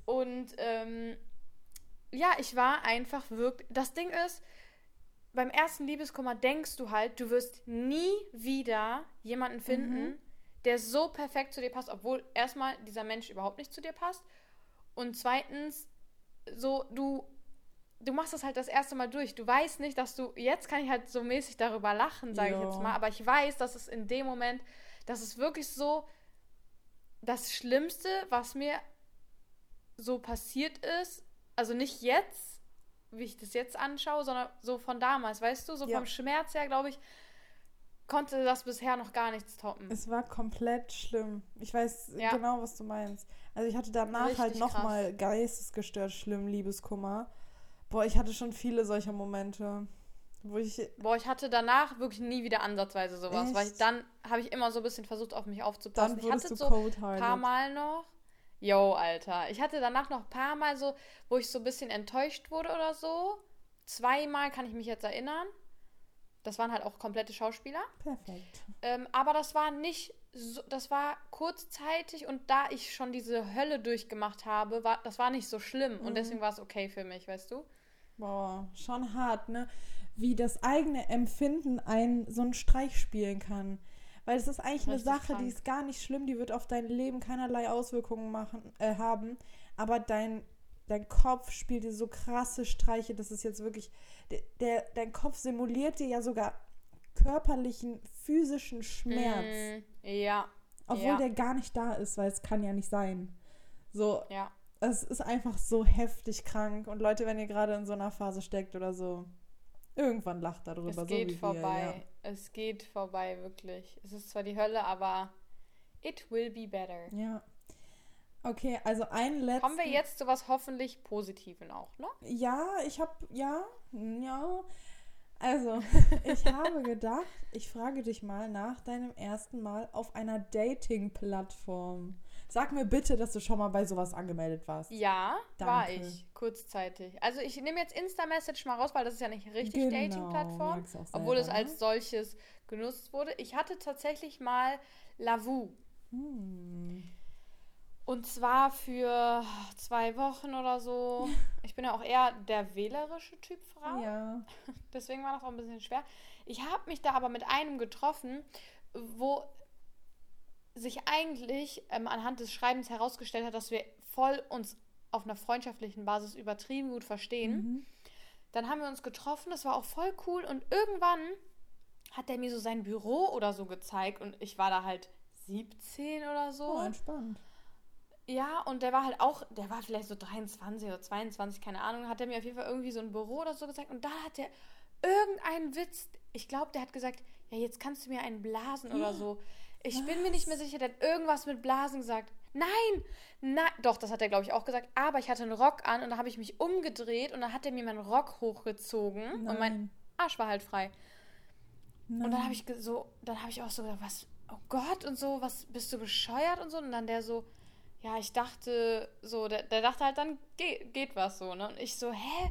Und ähm, ja, ich war einfach wirklich. Das Ding ist, beim ersten Liebeskummer denkst du halt, du wirst nie wieder jemanden finden, Mhm. der so perfekt zu dir passt, obwohl erstmal dieser Mensch überhaupt nicht zu dir passt. Und zweitens, so, du. Du machst das halt das erste Mal durch. Du weißt nicht, dass du. Jetzt kann ich halt so mäßig darüber lachen, sage ich jetzt mal. Aber ich weiß, dass es in dem Moment, dass es wirklich so das Schlimmste, was mir so passiert ist, also nicht jetzt, wie ich das jetzt anschaue, sondern so von damals, weißt du, so Ja. vom Schmerz her, glaube ich, konnte das bisher noch gar nichts toppen. Es war komplett schlimm. Ich weiß Ja. genau, was du meinst. Also ich hatte danach Richtig halt nochmal geistesgestört schlimm Liebeskummer. Boah, ich hatte schon viele solcher Momente, wo ich Boah, ich hatte danach wirklich nie wieder ansatzweise sowas, weil ich Echt? dann habe ich immer so ein bisschen versucht, auf mich aufzupassen. dann ich wurdest hatte du so ein paar Mal noch. Yo, Alter. Ich hatte danach noch ein paar Mal so, wo ich so ein bisschen enttäuscht wurde oder so. Zweimal kann ich mich jetzt erinnern. Das waren halt auch komplette Schauspieler. Perfekt. Ähm, aber das war nicht so, das war kurzzeitig und da ich schon diese Hölle durchgemacht habe, war, das war nicht so schlimm und Mhm. deswegen war es okay für mich, weißt du? Boah, schon hart, ne? Wie das eigene Empfinden einen so einen Streich spielen kann. Weil es ist eigentlich eine Richtig Sache, die krank. ist gar nicht schlimm, die wird auf dein Leben keinerlei Auswirkungen machen, äh, haben. Aber dein, dein Kopf spielt dir so krasse Streiche, das ist jetzt wirklich. Der, der, dein Kopf simuliert dir ja sogar körperlichen, physischen Schmerz. Mm, ja, Obwohl ja. der gar nicht da ist, weil es kann ja nicht sein. So, ja. es ist einfach so heftig krank. Und Leute, wenn ihr gerade in so einer Phase steckt oder so, irgendwann lacht darüber. Es so geht wie vorbei. Es geht vorbei, wirklich. Es ist zwar die Hölle, aber it will be better. Wir, ja. ja. Okay, also ein letzten. Kommen wir jetzt zu was hoffentlich Positiven auch, ne? Ja, ich habe, ja, ja. Also, ich habe gedacht, ich frage dich mal nach deinem ersten Mal auf einer Dating-Plattform. Sag mir bitte, dass du schon mal bei sowas angemeldet warst. Ja, war Danke. ich, kurzzeitig. Also ich nehme jetzt Insta-Message mal raus, weil das ist ja nicht richtig Genau, Dating-Plattform. Obwohl es selber, ne? als solches genutzt wurde. Ich hatte tatsächlich mal Lavu. Hm. Und zwar für zwei Wochen oder so. Ich bin ja auch eher der wählerische Typ Frau. Ja. Deswegen war das auch ein bisschen schwer. Ich habe mich da aber mit einem getroffen, wo sich eigentlich ähm, anhand des Schreibens herausgestellt hat, dass wir voll uns auf einer freundschaftlichen Basis übertrieben gut verstehen. Mhm. Dann haben wir uns getroffen, das war auch voll cool und irgendwann hat er mir so sein Büro oder so gezeigt und ich war da halt 17 oder so. Oh, entspannt. Ja, und der war halt auch, der war vielleicht so 23 oder 22, keine Ahnung, hat er mir auf jeden Fall irgendwie so ein Büro oder so gezeigt und da hat er irgendeinen Witz, ich glaube, der hat gesagt, ja, jetzt kannst du mir einen blasen oder so. Ich bin mir nicht mehr sicher, der hat irgendwas mit Blasen gesagt. Nein, nein, doch, das hat er, glaube ich, auch gesagt. Aber ich hatte einen Rock an und da habe ich mich umgedreht und dann hat er mir meinen Rock hochgezogen und mein Nein. Arsch war halt frei. Nein. Und dann habe ich so, dann habe ich auch so gedacht, was, oh Gott und so, was bist du bescheuert und so. Und dann der so, ja, ich dachte so, der, der dachte halt, dann geht, geht was so, ne? Und ich so, hä?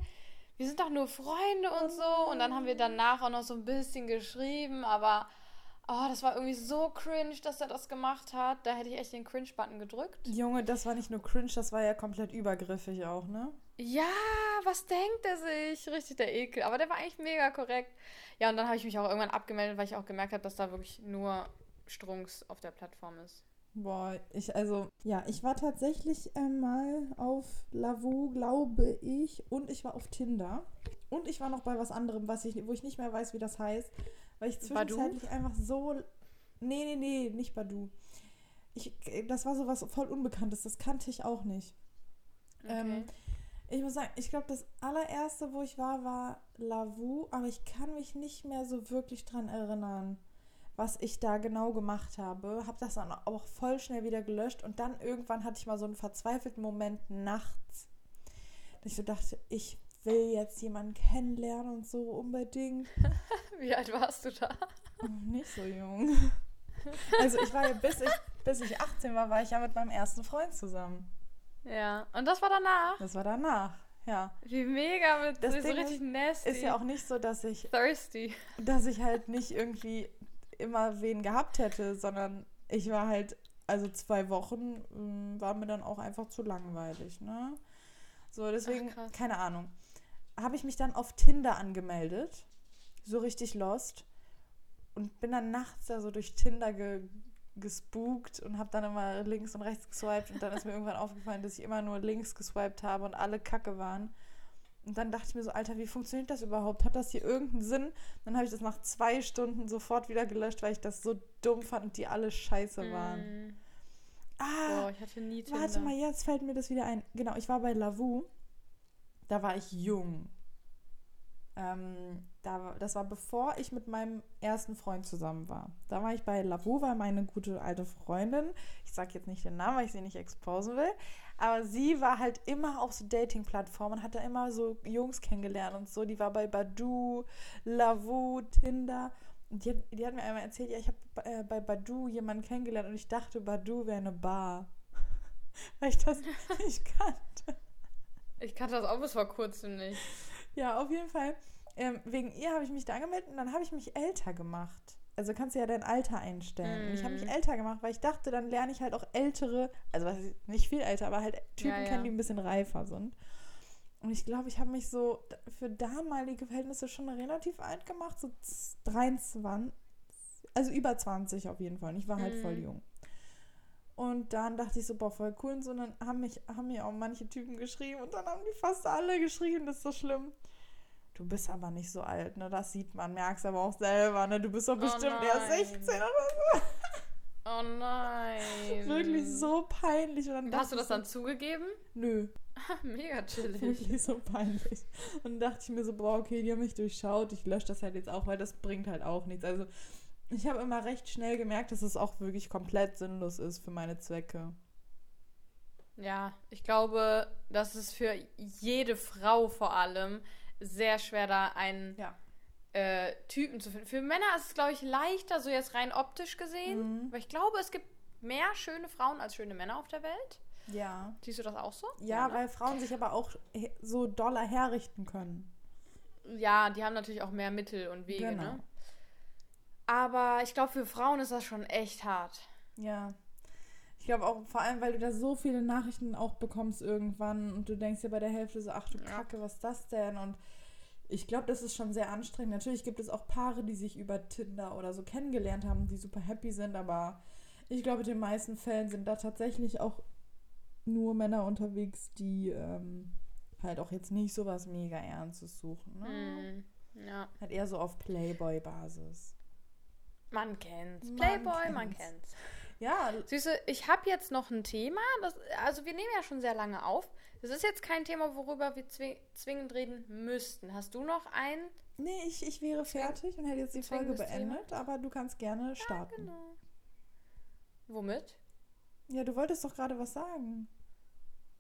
Wir sind doch nur Freunde und so. Und dann haben wir danach auch noch so ein bisschen geschrieben, aber oh, das war irgendwie so cringe, dass er das gemacht hat. Da hätte ich echt den Cringe-Button gedrückt. Junge, das war nicht nur cringe, das war ja komplett übergriffig auch, ne? Ja, was denkt er sich? Richtig der Ekel. Aber der war eigentlich mega korrekt. Ja, und dann habe ich mich auch irgendwann abgemeldet, weil ich auch gemerkt habe, dass da wirklich nur Strunks auf der Plattform ist. Boah, ich, also, ja, ich war tatsächlich einmal auf Lavu, glaube ich, und ich war auf Tinder. Und ich war noch bei was anderem, was ich, wo ich nicht mehr weiß, wie das heißt, weil ich zwischenzeitlich einfach so. Nee, nee, nee, nicht Badu. Ich, das war sowas voll Unbekanntes, das kannte ich auch nicht. Ähm, ich muss sagen, ich glaube, das allererste, wo ich war, war Lavu, aber ich kann mich nicht mehr so wirklich dran erinnern, was ich da genau gemacht habe. Habe das dann auch voll schnell wieder gelöscht und dann irgendwann hatte ich mal so einen verzweifelten Moment nachts, dass ich so dachte, ich will jetzt jemanden kennenlernen und so unbedingt. Wie alt warst du da? Nicht so jung. Also ich war ja, bis ich, bis ich 18 war, war ich ja mit meinem ersten Freund zusammen. Ja. Und das war danach? Das war danach, ja. Wie mega mit Das so richtig nasty. Ist ja auch nicht so, dass ich thirsty. dass ich halt nicht irgendwie immer wen gehabt hätte, sondern ich war halt, also zwei Wochen mh, war mir dann auch einfach zu langweilig, ne? So, deswegen, Ach, keine Ahnung. Habe ich mich dann auf Tinder angemeldet, so richtig lost und bin dann nachts da so durch Tinder ge gespukt und habe dann immer links und rechts geswiped und dann ist mir irgendwann aufgefallen, dass ich immer nur links geswiped habe und alle kacke waren. Und dann dachte ich mir so, Alter, wie funktioniert das überhaupt? Hat das hier irgendeinen Sinn? Dann habe ich das nach zwei Stunden sofort wieder gelöscht, weil ich das so dumm fand und die alle scheiße waren. Mm. Ah, Boah, ich hatte nie Tinder. warte mal, jetzt fällt mir das wieder ein. Genau, ich war bei Lavu. Da war ich jung. Ähm, da, das war bevor ich mit meinem ersten Freund zusammen war. Da war ich bei Lavu, weil meine gute alte Freundin, ich sage jetzt nicht den Namen, weil ich sie nicht exposen will, aber sie war halt immer auf so Dating-Plattformen und hat da immer so Jungs kennengelernt und so. Die war bei Badu, Lavu, Tinder. Und die, hat- die hat mir einmal erzählt, ja, ich habe äh, bei Badu jemanden kennengelernt und ich dachte, Badu wäre eine Bar. weil ich das nicht kannte. Ich kannte das auch bis vor kurzem nicht. Ja, auf jeden Fall. Ähm, wegen ihr habe ich mich da angemeldet und dann habe ich mich älter gemacht. Also kannst du ja dein Alter einstellen. Und ich habe mich Mhm. älter gemacht, weil ich dachte, dann lerne ich halt auch ältere, also nicht viel älter, aber halt Typen Ja, ja. kennen, die ein bisschen reifer sind. Und ich glaube, ich habe mich so für damalige Verhältnisse schon relativ alt gemacht, so z- 23, also über 20 auf jeden Fall. Und ich war halt voll Mhm. jung. Und dann dachte ich so, boah, voll cool. Und so, dann haben, mich, haben mir auch manche Typen geschrieben und dann haben die fast alle geschrieben, das ist so schlimm. Du bist aber nicht so alt, ne? Das sieht man, merkst aber auch selber, ne? Du bist doch Oh bestimmt erst nein. 16 oder Oh nein. so. Wirklich so peinlich. Und dann Und Hast du das so, dann zugegeben? Nö, Mega chillig. wirklich so peinlich. Und dann dachte ich mir so, boah, okay, die haben mich durchschaut. Ich lösche das halt jetzt auch, weil das bringt halt auch nichts. Also ich habe immer recht schnell gemerkt, dass es auch wirklich komplett sinnlos ist für meine Zwecke. Ja, ich glaube, das ist für jede Frau vor allem sehr schwer, da einen Ja. äh, Typen zu finden. Für Männer ist es, glaube ich, leichter, so jetzt rein optisch gesehen. Mhm. Weil ich glaube, es gibt mehr schöne Frauen als schöne Männer auf der Welt. Ja. Siehst du das auch so? Ja, ne? weil Frauen sich aber auch so doller herrichten können. Ja, die haben natürlich auch mehr Mittel und Wege, Genau. ne? Aber ich glaube, für Frauen ist das schon echt hart. Ja. Ich glaube auch vor allem, weil du da so viele Nachrichten auch bekommst irgendwann und du denkst dir bei der Hälfte so, ach du Ja. Kacke, was ist das denn? Und ich glaube, das ist schon sehr anstrengend. Natürlich gibt es auch Paare, die sich über Tinder oder so kennengelernt haben, die super happy sind, aber ich glaube, in den meisten Fällen sind da tatsächlich auch nur Männer unterwegs, die ähm, halt auch jetzt nicht sowas mega Ernstes suchen. Ne? Hm, ja, Halt eher so auf Playboy-Basis. Man kennt's. Man Playboy, man kennt's. kennt's. Ja, Süße, ich habe jetzt noch ein Thema. Das, also wir nehmen ja schon sehr lange auf. Das ist jetzt kein Thema, worüber wir zwi zwingend reden müssten. Hast du noch ein? nee, ich, ich wäre fertig und hätte jetzt die Folge zwingendes Thema? beendet, aber du kannst gerne starten. Genau. Womit? Ja, du wolltest doch gerade was sagen.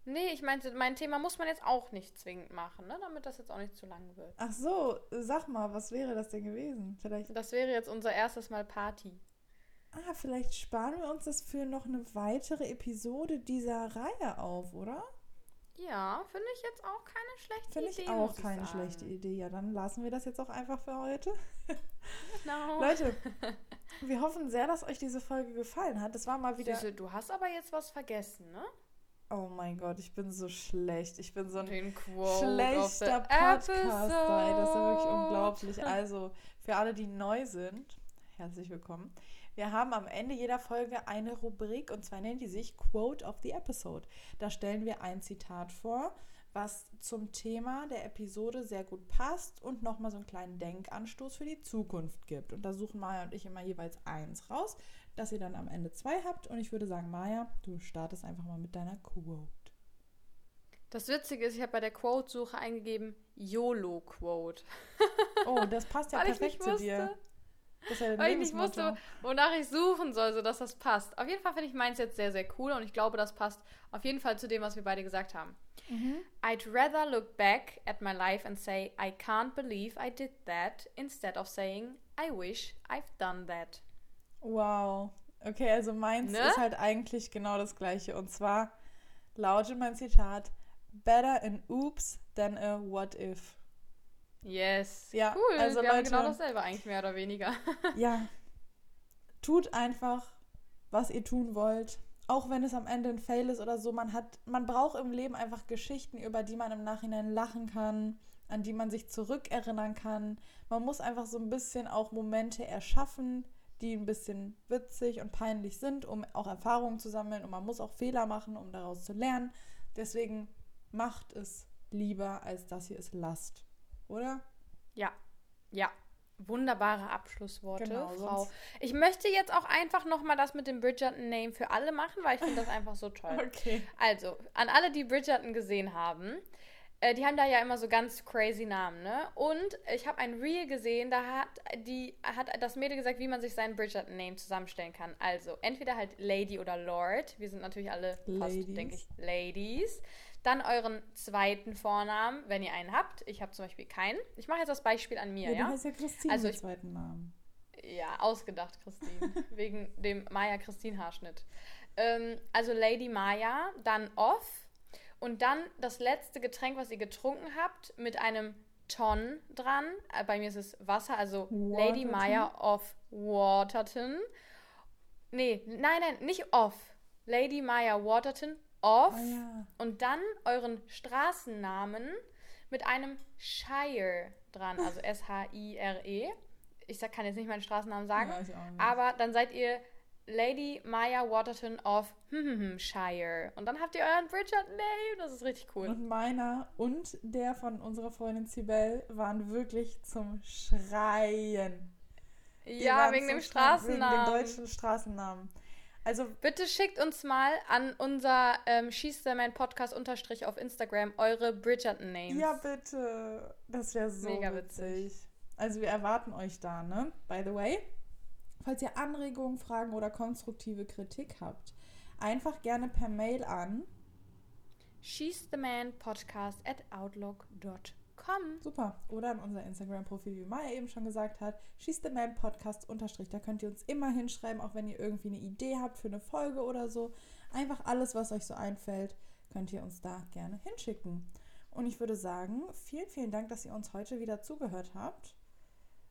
Nee, ich meinte, mein Thema muss man jetzt auch nicht zwingend machen, ne? damit das jetzt auch nicht zu lang wird. Ach so, sag mal, was wäre das denn gewesen? Vielleicht, Das wäre jetzt unser erstes Mal Party. ah, vielleicht sparen wir uns das für noch eine weitere Episode dieser Reihe auf, oder? Ja, finde ich jetzt auch keine schlechte Finde Idee. ich auch keine sagen. schlechte Idee. Ja, dann lassen wir das jetzt auch einfach für heute. Genau. Leute, wir hoffen sehr, dass euch diese Folge gefallen hat. Das war mal wieder. Süße, du hast aber jetzt was vergessen, ne? Oh mein Gott, ich bin so schlecht. Ich bin so ein schlechter Podcaster. Ey, das ist ja wirklich unglaublich. Also, für alle, die neu sind, herzlich willkommen. Wir haben am Ende jeder Folge eine Rubrik und zwar nennt die sich Quote of the Episode. Da stellen wir ein Zitat vor, was zum Thema der Episode sehr gut passt und nochmal so einen kleinen Denkanstoß für die Zukunft gibt. Und da suchen Maya und ich immer jeweils eins raus, dass ihr dann am Ende zwei habt. Und ich würde sagen, Maya, du startest einfach mal mit deiner Quote. Das Witzige ist, ich habe bei der Quote-Suche eingegeben YOLO-Quote. Oh, das passt ja perfekt zu wusste, dir. Ja weil ich nicht wusste, wonach ich suchen soll, sodass das passt. Auf jeden Fall finde ich meins jetzt sehr, sehr cool und ich glaube, das passt auf jeden Fall zu dem, was wir beide gesagt haben. Mhm. I'd rather look back at my life and say, I can't believe I did that, instead of saying, I wish I've done that. Wow. Okay, also meins Ne? ist halt eigentlich genau das gleiche. Und zwar lautet mein Zitat: Better an oops than a what if. Yes. Ja, cool. also wir haben Leute- genau dasselbe eigentlich mehr oder weniger. Ja. Tut einfach, was ihr tun wollt. Auch wenn es am Ende ein Fail ist oder so. Man hat, man braucht im Leben einfach Geschichten, über die man im Nachhinein lachen kann, an die man sich zurückerinnern kann. Man muss einfach so ein bisschen auch Momente erschaffen, die ein bisschen witzig und peinlich sind, um auch Erfahrungen zu sammeln. Und man muss auch Fehler machen, um daraus zu lernen. Deswegen macht es lieber, als dass ihr es lasst. Oder? Ja, ja. Wunderbare Abschlussworte, Genau, Frau. Ich möchte jetzt auch einfach nochmal das mit dem Bridgerton-Name für alle machen, weil ich finde das einfach so toll. Okay. Also, an alle, die Bridgerton gesehen haben, äh, die haben da ja immer so ganz crazy Namen, ne? Und ich habe ein Reel gesehen, da hat die hat das Mädel gesagt, wie man sich seinen Bridgerton-Name zusammenstellen kann. Also, entweder halt Lady oder Lord. Wir sind natürlich alle fast, Ladies. denke ich, Ladies. Dann euren zweiten Vornamen, wenn ihr einen habt. Ich habe zum Beispiel keinen. Ich mache jetzt das Beispiel an mir, Ja, ja? du heißt ja Christine Also ich- zweiten Namen. Ja, ausgedacht, Christine. wegen dem Maya-Christine-Haarschnitt. Ähm, also Lady Maya, dann Off und dann das letzte Getränk, was ihr getrunken habt, mit einem Ton dran. Äh, bei mir ist es Wasser, also Lady Waterton? Maya of Waterton. Nee, nein, nein, nicht Off. Lady Maya Waterton Off. Ah ja. Und dann euren Straßennamen mit einem Shire dran, also S-H-I-R-E. Ich kann jetzt nicht meinen Straßennamen sagen, Ja, aber dann seid ihr Lady Maya Waterton of Shire. Und dann habt ihr euren Bridgerton-Name. Das ist richtig cool. Und meiner und der von unserer Freundin Sibel waren wirklich zum Schreien. Die ja, wegen dem Straßennamen. Wegen dem deutschen Straßennamen. Also, Bitte schickt uns mal an unser ähm, Schieß der Man Podcast unterstrich auf Instagram eure Bridgerton-Names. ja, bitte. Das wäre so Mega witzig. witzig. Also, wir erwarten euch da, ne? By the way, falls ihr Anregungen, Fragen oder konstruktive Kritik habt, einfach gerne per Mail an. Schieß the Man Podcast at outlook.com. Super. Oder an unser Instagram-Profil, wie Maya eben schon gesagt hat. Schieß the Man Podcast unterstrich. Da könnt ihr uns immer hinschreiben, auch wenn ihr irgendwie eine Idee habt für eine Folge oder so. Einfach alles, was euch so einfällt, könnt ihr uns da gerne hinschicken. Und ich würde sagen, vielen, vielen Dank, dass ihr uns heute wieder zugehört habt.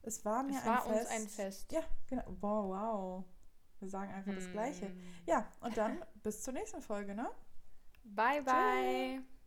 Es war mir Es war ein uns Fest. ein Fest. Ja, genau. Wow, wow. Wir sagen einfach das Gleiche. Ja, und dann bis zur nächsten Folge, ne? Bye, bye.